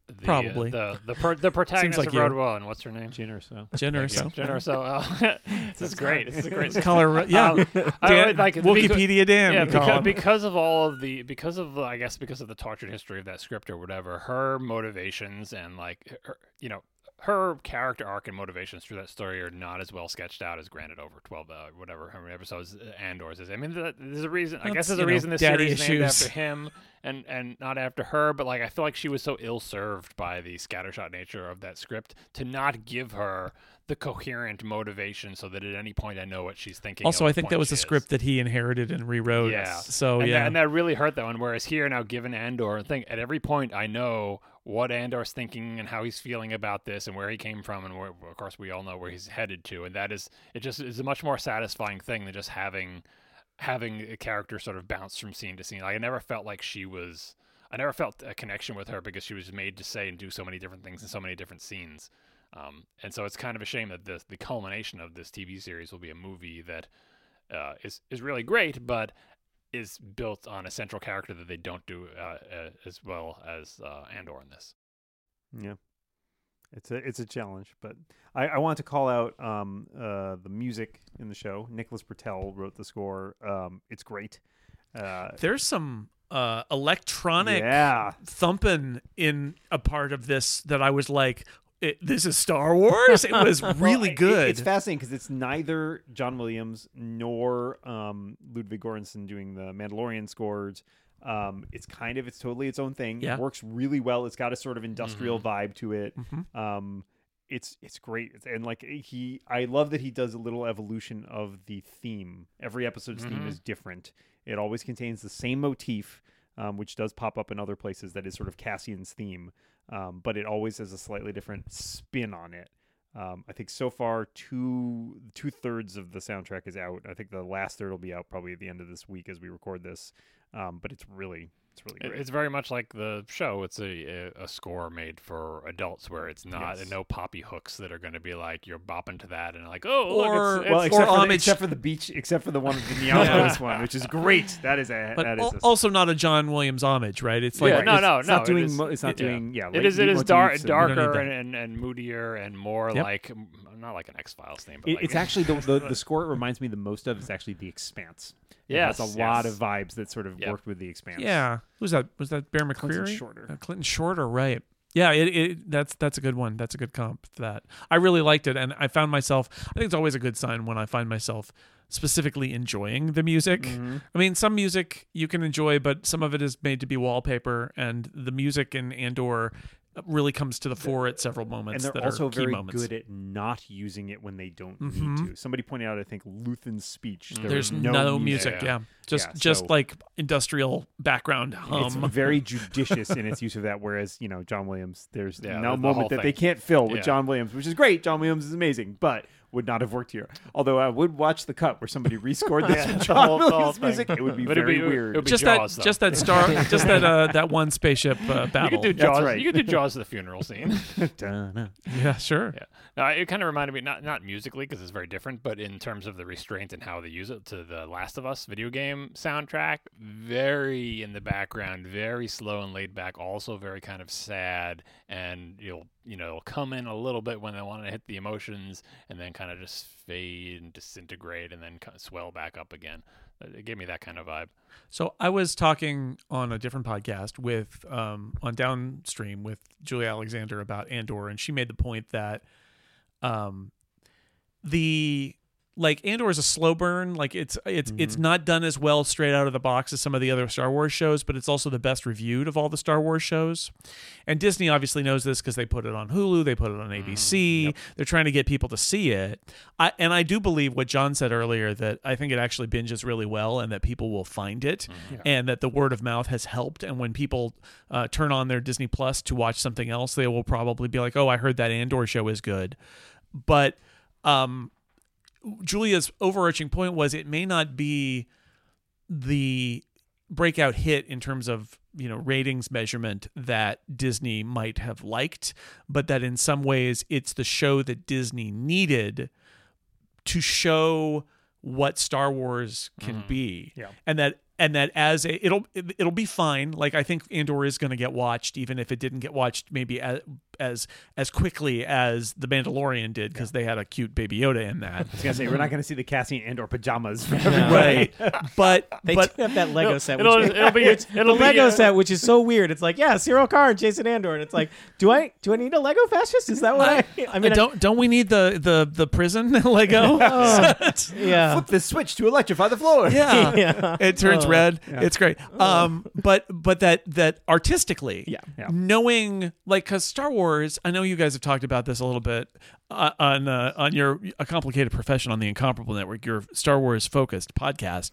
the, uh, Probably. the the per, the protagonist like of you. Rogue One. What's her name? Jin or so. Jen or Thank so. you. Jyn Erso. Uh, this is great. This is a great. Color, yeah. Um, I Dan- would like Wikipedia Dan. yeah, because, because of all of the because of I guess because of the tortured history of that script or whatever, her motivations and like her, you know her character arc and motivations through that story are not as well sketched out as granted over twelve uh, whatever how many episodes uh, Andor's is. I mean, there's a reason. I guess there's a know, reason this series is named after him and and not after her. But like I feel like she was so ill served by the scattershot nature of that script to not give her the coherent motivation so that at any point I know what she's thinking. Also, I think that was a script that he inherited and rewrote. Yeah. So and yeah. that, and that really hurt that one. Whereas here now, given Andor, I think at every point I know what Andor's thinking and how he's feeling about this and where he came from, and where, of course we all know where he's headed to. And that is it. Just is a much more satisfying thing than just having having a character sort of bounce from scene to scene. Like I never felt like she was. I never felt a connection with her because she was made to say and do so many different things in so many different scenes. Um, and so it's kind of a shame that the the culmination of this TV series will be a movie that uh, is is really great, but is built on a central character that they don't do uh, uh, as well as uh, Andor in this. Yeah. It's a it's a challenge, but I, I want to call out um, uh, the music in the show. Nicholas Britell wrote the score. Um, it's great. Uh, There's some uh, electronic yeah, thumping in a part of this that I was like, it, this is Star Wars. It was Well, really it- good. it's fascinating because it's neither John Williams nor um, Ludwig Göransson doing the Mandalorian scores. Um, it's kind of it's totally its own thing. Yeah. It works really well. It's got a sort of industrial vibe to it. Mhm. Um, it's it's great and like he I love that he does a little evolution of the theme. Every episode's theme Mhm. is different. It always contains the same motif, um, which does pop up in other places. That is sort of Cassian's theme, um, but it always has a slightly different spin on it. Um, I think so far two two thirds of the soundtrack is out. I think the last third will be out probably at the end of this week as we record this. Um, but it's really it's really great. It's very much like the show. It's a a, a score made for adults, where it's not Yes. no poppy hooks that are going to be like you're bopping to that and like oh look, it's, well, it's- except, or for the, except for the beach, except for the one the Neapolis one, which is great. That is a but that al- is a, also not a John Williams homage, right? It's like Yeah, no, no, it's no. not it doing is- it's not it- doing yeah. It is. It is dar- darker and, and, and moodier and more Yep. like not like an X Files thing. But It, like, it's actually the, the the score it reminds me the most of is actually the Expanse. It has Yes, a lot of vibes that sort of Yep. worked with the Expanse. Yeah, who's that? Was that Bear McCreary? Clinton Shorter. Uh, Clinton Shorter, right? Yeah, it, it that's that's a good one. That's a good comp to that. I really liked it, and I found myself. I think it's always a good sign when I find myself specifically enjoying the music. Mm-hmm. I mean, some music you can enjoy, but some of it is made to be wallpaper, and the music in Andor really comes to the fore at several moments. and moments they're that also are key very moments. good at not using it when they don't Mhm. need to. Somebody pointed out, I think, Luthen's speech. There There's no, no, music. Yeah. Yeah, just Yeah, just so- like industrial background hum. It's very judicious in its use of that. Whereas you know John Williams, there's Yeah, no the- the whole moment that they can't fill with Yeah. John Williams, which is great. John Williams is amazing, but would not have worked here. Although I would watch the cut where somebody rescored this Yeah, with the John whole- whole Williams thing. music. It would be But it'd very be- weird. it'd be just Jaws, that, though. just that star, just that uh, that one spaceship uh, you battle. could do Jaws. right. You could do Jaws of the funeral scene. Yeah, sure. Yeah. No, it kind of reminded me not not musically because it's very different, but in terms of the restraint and how they use it to the Last of Us video game soundtrack, very in the background, very slow and laid back, also very kind of sad, and you'll you know come in a little bit when they want to hit the emotions, and then kind of just fade and disintegrate, and then kind of swell back up again. It gave me that kind of vibe. So I was talking on a different podcast with um, on downstream with Julia Alexander about Andor, and she made the point that um, the like Andor is a slow burn. Like it's it's it's not done as well straight out of the box as some of the other Star Wars shows, but it's also the best reviewed of all the Star Wars shows. And Disney obviously knows this because they put it on Hulu, they put it on ABC. They're trying to get people to see it. I, and I do believe what John said earlier that I think it actually binges really well, and that people will find it, and that the word of mouth has helped. And when people uh, turn on their Disney Plus to watch something else, they will probably be like, "Oh, I heard that Andor show is good," but um, Julia's overarching point was it may not be the breakout hit in terms of you know ratings measurement that Disney might have liked, but that in some ways it's the show that Disney needed to show what Star Wars can mm-hmm. be. Yeah. And that and that as a it'll it'll be fine. Like I think Andor is going to get watched even if it didn't get watched maybe as as as quickly as The Mandalorian did because they had a cute baby Yoda in that. I was gonna say we're not gonna see the Cassian Andor pajamas. For right. But They but do have that Lego set. it'll- which, it'll be- which- it'll the be, Lego uh, set, which is so weird. It's like, yeah, Syril Carr and Cassian Andor, and it's like, do I do I need a Lego fascist? Is that what I? I mean, don't don't we need the the the prison Lego? yeah. Flip the switch to electrify the floor. yeah. Yeah. It turns Oh. red. It's great. Um, but but that that artistically, Yeah. Yeah. knowing like because Star Wars, I know you guys have talked about this a little bit uh, on uh, on your a complicated profession on the Incomparable Network, your Star Wars focused podcast.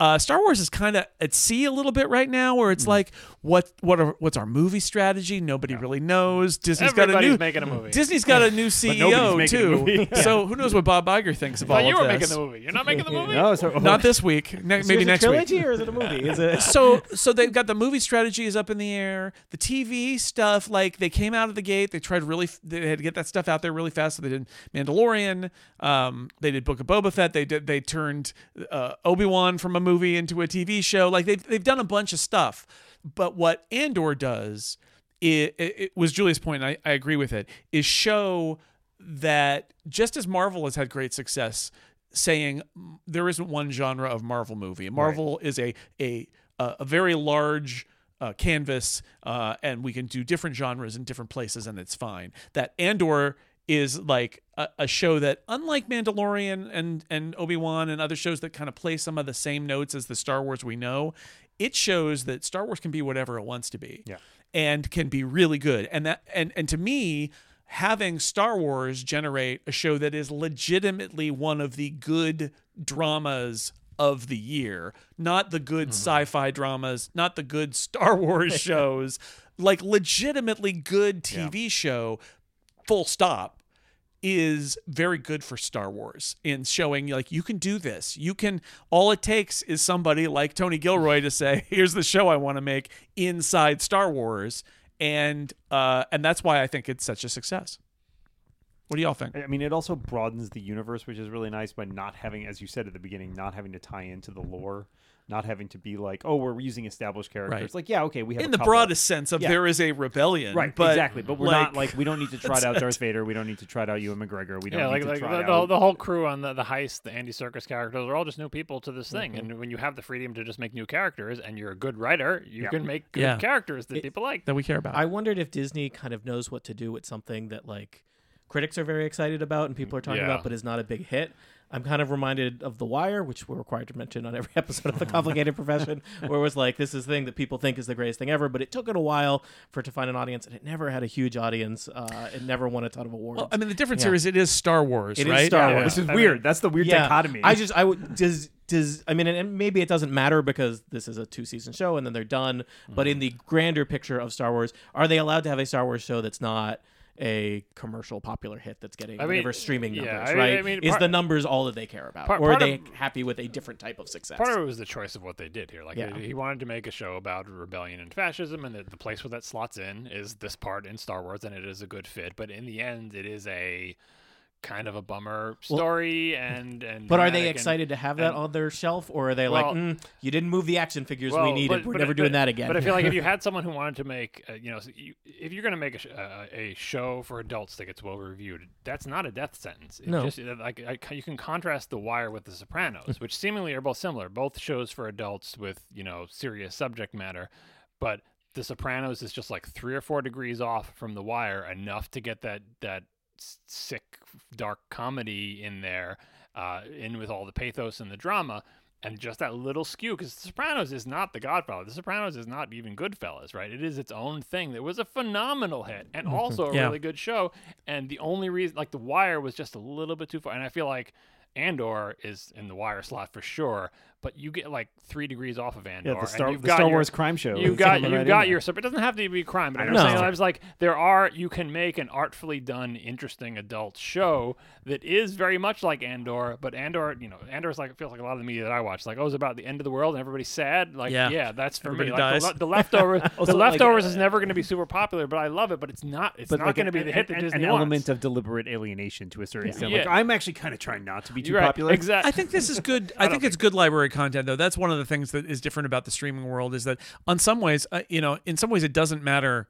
Uh, Star Wars is kind of at sea a little bit right now, where it's like, what what are what's our movie strategy? Nobody really knows. Disney's got a new making a movie. Disney's got a new CEO too. movie. So who knows what Bob Iger thinks of But all you of this? You were making the movie. You're not making the movie. No, so Not this week. Ne- So maybe is next a week trilogy or is it a movie? Is it? so so they've got the movie strategy is up in the air the tv stuff like they came out of the gate they tried really they had to get that stuff out there really fast so they did mandalorian um they did book of boba fett they did they turned uh, obi-wan from a movie into a tv show. Like they've, they've done a bunch of stuff. But what andor does it, it, it was julia's point and I, I agree with it is show that just as marvel has had great success saying mm, there isn't one genre of marvel movie. Marvel is a a a a very large uh, canvas, uh, and we can do different genres in different places, and it's fine. That Andor is like a, a show that, unlike Mandalorian and and Obi Wan and other shows that kind of play some of the same notes as the Star Wars we know, it shows that Star Wars can be whatever it wants to be, Yeah. and can be really good. And that and and to me. Having Star Wars generate a show that is legitimately one of the good dramas of the year, not the good mm-hmm. sci-fi dramas, not the good Star Wars shows, like legitimately good TV show, full stop, is very good for Star Wars in showing like you can do this. You can all it takes is somebody like Tony Gilroy to say, "Here's the show I want to make inside Star Wars." And uh and that's why I think it's such a success. What do y'all think? I mean, it also broadens the universe, which is really nice by not having, as you said at the beginning, not having to tie into the lore, not having to be like, oh, we're using established characters. Right. Like, yeah, okay, we have In a the couple. broadest sense of Yeah. there is a rebellion, Right, but exactly. But we're not like we don't need to trot that's out. Darth Vader. We don't need to trot out Ewan McGregor. We don't yeah, need like, to like trot the, out. the whole crew on the, the heist, the Andy Serkis characters are all just new people to this thing. Mm-hmm. And when you have the freedom to just make new characters and you're a good writer, you Yeah. can make good Yeah. characters that people like. that we care about. I wondered if Disney kind of knows what to do with something that like critics are very excited about and people are talking Yeah. about, but is not a big hit. I'm kind of reminded of The Wire, which we're required to mention on every episode of The Complicated Profession, where it was like this is the thing that people think is the greatest thing ever, but it took it a while for it to find an audience, and it never had a huge audience. Uh, it never won a ton of awards. well, I mean, the difference Yeah. here is it is Star Wars, It is right? Star Yeah. Wars. this is I weird. mean- That's the weird yeah, dichotomy. I just I would does does I mean and, and maybe it doesn't matter because this is a two season show and then they're done. But Mm-hmm. in the grander picture of Star Wars, are they allowed to have a Star Wars show that's not a commercial popular hit that's getting I mean, whatever streaming yeah, numbers, I right? I mean, is the numbers all that they care about, part- or are they of- happy with a different type of success? Part of it was the choice of what they did here. Like Yeah. he he wanted to make a show about rebellion and fascism, and the, the place where that slots in is this part in Star Wars, and it is a good fit. But in the end, it is a kind of a bummer story, and and but are they dramatic and- excited to have that and- on their shelf, or are they Well- like, mm, you didn't move the action figures we needed, but- we're but- never but- doing that again? But I feel like if you had someone who wanted to make, uh, you know, if you're going to make a, sh- uh, a show for adults that gets well reviewed, that's not a death sentence. It No. just, uh, like I, you can contrast The Wire with The Sopranos, which seemingly are both similar, both shows for adults with you know serious subject matter, but The Sopranos is just like three or four degrees off from The Wire, enough to get that that sick dark comedy in there, uh, in with all the pathos and the drama and just that little skew because The Sopranos is not The Godfather. The Sopranos is not even Goodfellas, right? It is its own thing. That was a phenomenal hit and also a Yeah. really good show. And the only reason, like The Wire, was just a little bit too far. And I feel like Andor is in the Wire slot for sure, but you get like three degrees off of Andor. yeah, the and Star, you've the got Star your- Wars crime show. You've got you've right got your there. so it doesn't have to be crime, but I'm No. saying I was like there are you can make an artfully done, interesting adult show that is very much like Andor, but Andor, you know, Andor's like it feels like a lot of the media that I watch, like oh, it's about the end of the world and everybody's sad. Like Yeah. yeah, that's for Everybody me. Like, dies. the, the leftovers, Also, the leftovers uh, is never going to be super popular, but I love it. But it's not. It's but not like going to be the hit that an, Disney an wants. element of deliberate alienation to a certain extent. Like Yeah. I'm actually kind of trying not to be too right, popular. Exactly. I think this is good. I, think it's good library content, though. That's one of the things that is different about the streaming world is that, on some ways, uh, you know, in some ways, it doesn't matter.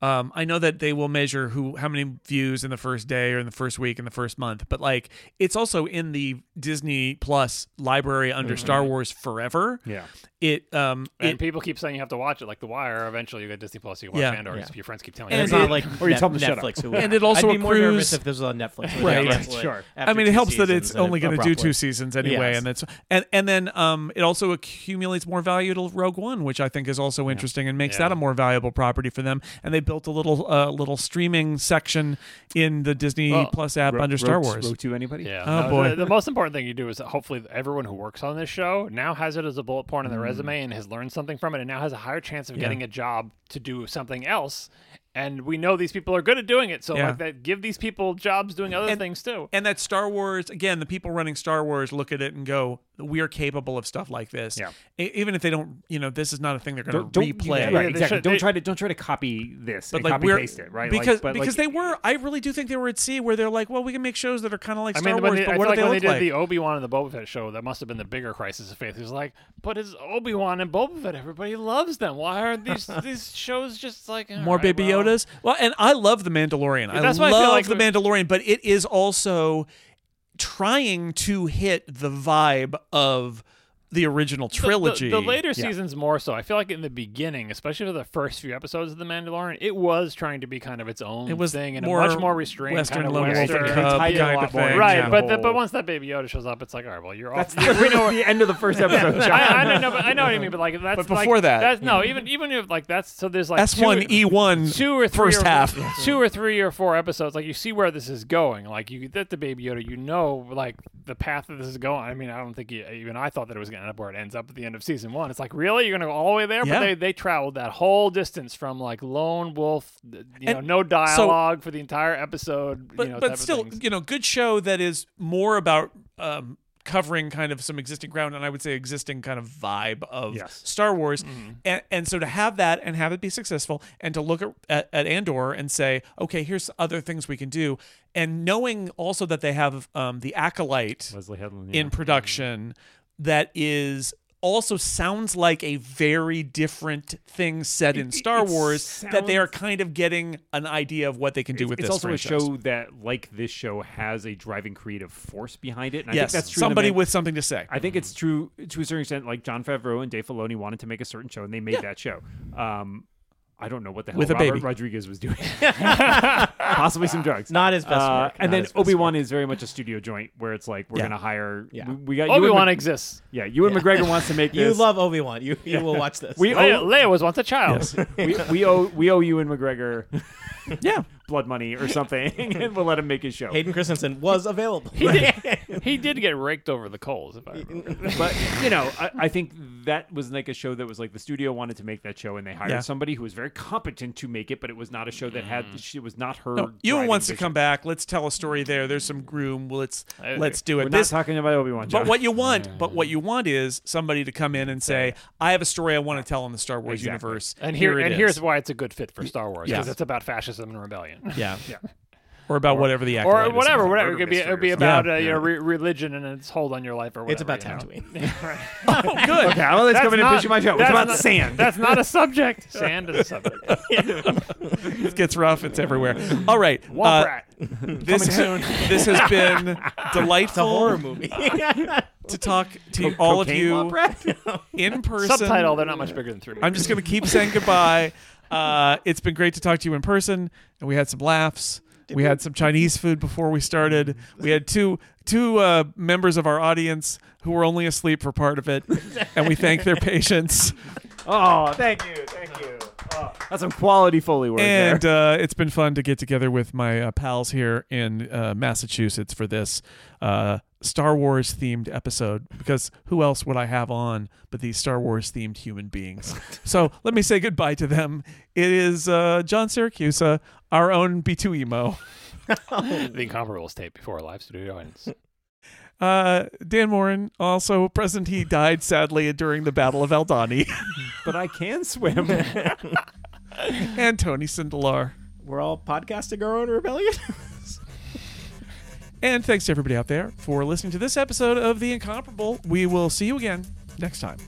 Um, I know that they will measure who, how many views in the first day or in the first week in the first month, but like it's also in the Disney Plus library under Star Wars forever. Yeah. It, um, and it, people keep saying you have to watch it, like The Wire. Eventually, you get Disney Plus, you can watch Yeah. Andor. Yeah. Your friends keep telling you. and And it's not it- like or you Net- tell them to shut up. Netflix. Who, And it also I'd be more nervous if this was on Netflix. Right. Yeah, Yeah, like, sure. I mean, it helps that it's only going to do two seasons anyway, Yes. and that's and and then um, it also accumulates more value to Rogue One, which I think is also interesting and makes Yeah. that a more valuable property for them. And they built a little uh, little streaming section in the Disney Well, Plus app Ro- under Star Wars. Rogue to anybody? Yeah. Oh, boy. The, the most important thing you do is that hopefully everyone who works on this show now has it as a bullet point in their resume mm. and has learned something from it and now has a higher chance of Yeah. getting a job to do something else. And we know these people are good at doing it. So Yeah. like that give these people jobs doing other And- things too. And that Star Wars, again, the people running Star Wars look at it and go, "We are capable of stuff like this." Yeah. Even if they don't, you know, this is not a thing they're going to don't replay. yeah, Yeah, right, they exactly. should- don't they- try to don't try to copy this But and like copy we're paste it, right? because like, but because like, they were. I really do think they were at sea where they're like, well, we can make shows that are kind of like I Star mean, when Wars, they, but I what do like they when look they did like? the Obi Wan and the Boba Fett show, that must have been the bigger crisis of faith. He was like, "But it's Obi Wan and Boba Fett. Everybody loves them. Why aren't these these shows just like more right, baby well." Well, and I love the Mandalorian. I That's I love feel like the Mandalorian, but it is also trying to hit the vibe of the original The- the- trilogy. The, later Yeah. seasons more so. I feel like in the beginning, especially for the first few episodes of The Mandalorian, it was trying to be kind of its own It was thing and more a much more restrained Western kind of lone Western. and They cub tied it a kind lot of more thing. Right, Yeah. but the, but once that Baby Yoda shows up, it's like, all right, well, you're That's off. the, we know. the end of the first episode. John. I, I don't know, but I know what I mean. But like that's But like- before that- that's no, even even if like that's so there's like S one two- E one two or three first or, half. two or three or four episodes like you see where this is going like you get the baby yoda you know like the path that this is going i mean i don't think even i thought that it was going up where it ends up at the end of season one it's like really you're going to go all the way there Yeah. but they, they traveled that whole distance from like lone wolf you know no dialogue for the entire episode but you know, but still, you know, good show that is more about um, covering kind of some existing ground, and I would say existing kind of vibe of Yes. Star Wars, Mm-hmm. and and so to have that and have it be successful, and to look at, at at Andor and say, okay, here's other things we can do, and knowing also that they have um, the acolyte Leslie Headland. in production that is also sounds like a very different thing set in Star it Wars that they are kind of getting an idea of what they can do it's, with it's this also franchise. a show that, like this show, has a driving creative force behind it. And I yes, think that's true. somebody with something to say. I think it's true to a certain extent. Like Jon Favreau and Dave Filoni wanted to make a certain show, and they made that show. Um, I don't know what the hell With a Robert baby. Rodriguez was doing. Possibly some drugs. Not his best Uh, work, and not then his best Obi Wan is very much a studio joint where it's like we're Yeah. gonna hire. Yeah. We, we got you Obi and Wan Mc- exists. Yeah, Ewan McGregor wants to make You this. love Obi Wan. You you will watch this. We Leia, owe Leia was once a child. we, we owe we owe Ewan McGregor yeah, blood money or something, and we'll let him make his show. Hayden Christensen was available. He did, he did get raked over the coals. If I remember. but you know, I, I think that was like a show that was like the studio wanted to make that show, and they hired Yeah. somebody who was very competent to make it, but it was not a show that had. Mm. It was not her. no, Ewan driving wants to vision. come back. Let's tell a story there. There's some groom. Well, let's I- let's do it. We're This, not talking about Obi Wan. but what you want, but what you want is somebody to come in and say, "I have a story I want to tell in the Star Wars Exactly. universe." And here, it and is." here's why it's a good fit for Star Wars because Yes. it's about fascism and rebellion. Yeah. Yeah, or about whatever the or acolyte is whatever, whatever. It Murder could be, it would be about something. uh, you know re- religion and its hold on your life or whatever. It's about you know. Tatooine. Right. Oh, good. Okay, well, let's That's come in and not- pitch you my show. It's about not- sand. That's not a subject. Sand is a subject. it gets rough. It's everywhere. All right. Womp uh, rat. this Coming this has been delightful It's a horror movie. to talk to Co- all of you in person. Subtitle. They're not much bigger than three. I'm just going to keep saying goodbye. Uh, it's been great to talk to you in person, and we had some laughs. We had some Chinese food before we started. We had two two uh, members of our audience who were only asleep for part of it, and we thank their patience. Oh, thank you, thank you. That's some quality foley work And there. uh, it's been fun to get together with my uh, pals here in uh, Massachusetts for this uh, Star Wars themed episode. Because who else would I have on but these Star Wars themed human beings? so let me say goodbye to them. It is uh, John Siracusa, uh, our own B2EMO. the Incomparables tape before a live studio audience. Uh, Dan Moren, also present. He died sadly during the Battle of Aldhani. but I can swim. and Tony Sindelar. We're all podcasting our own rebellion. And thanks to everybody out there for listening to this episode of The Incomparable. We will see you again next time.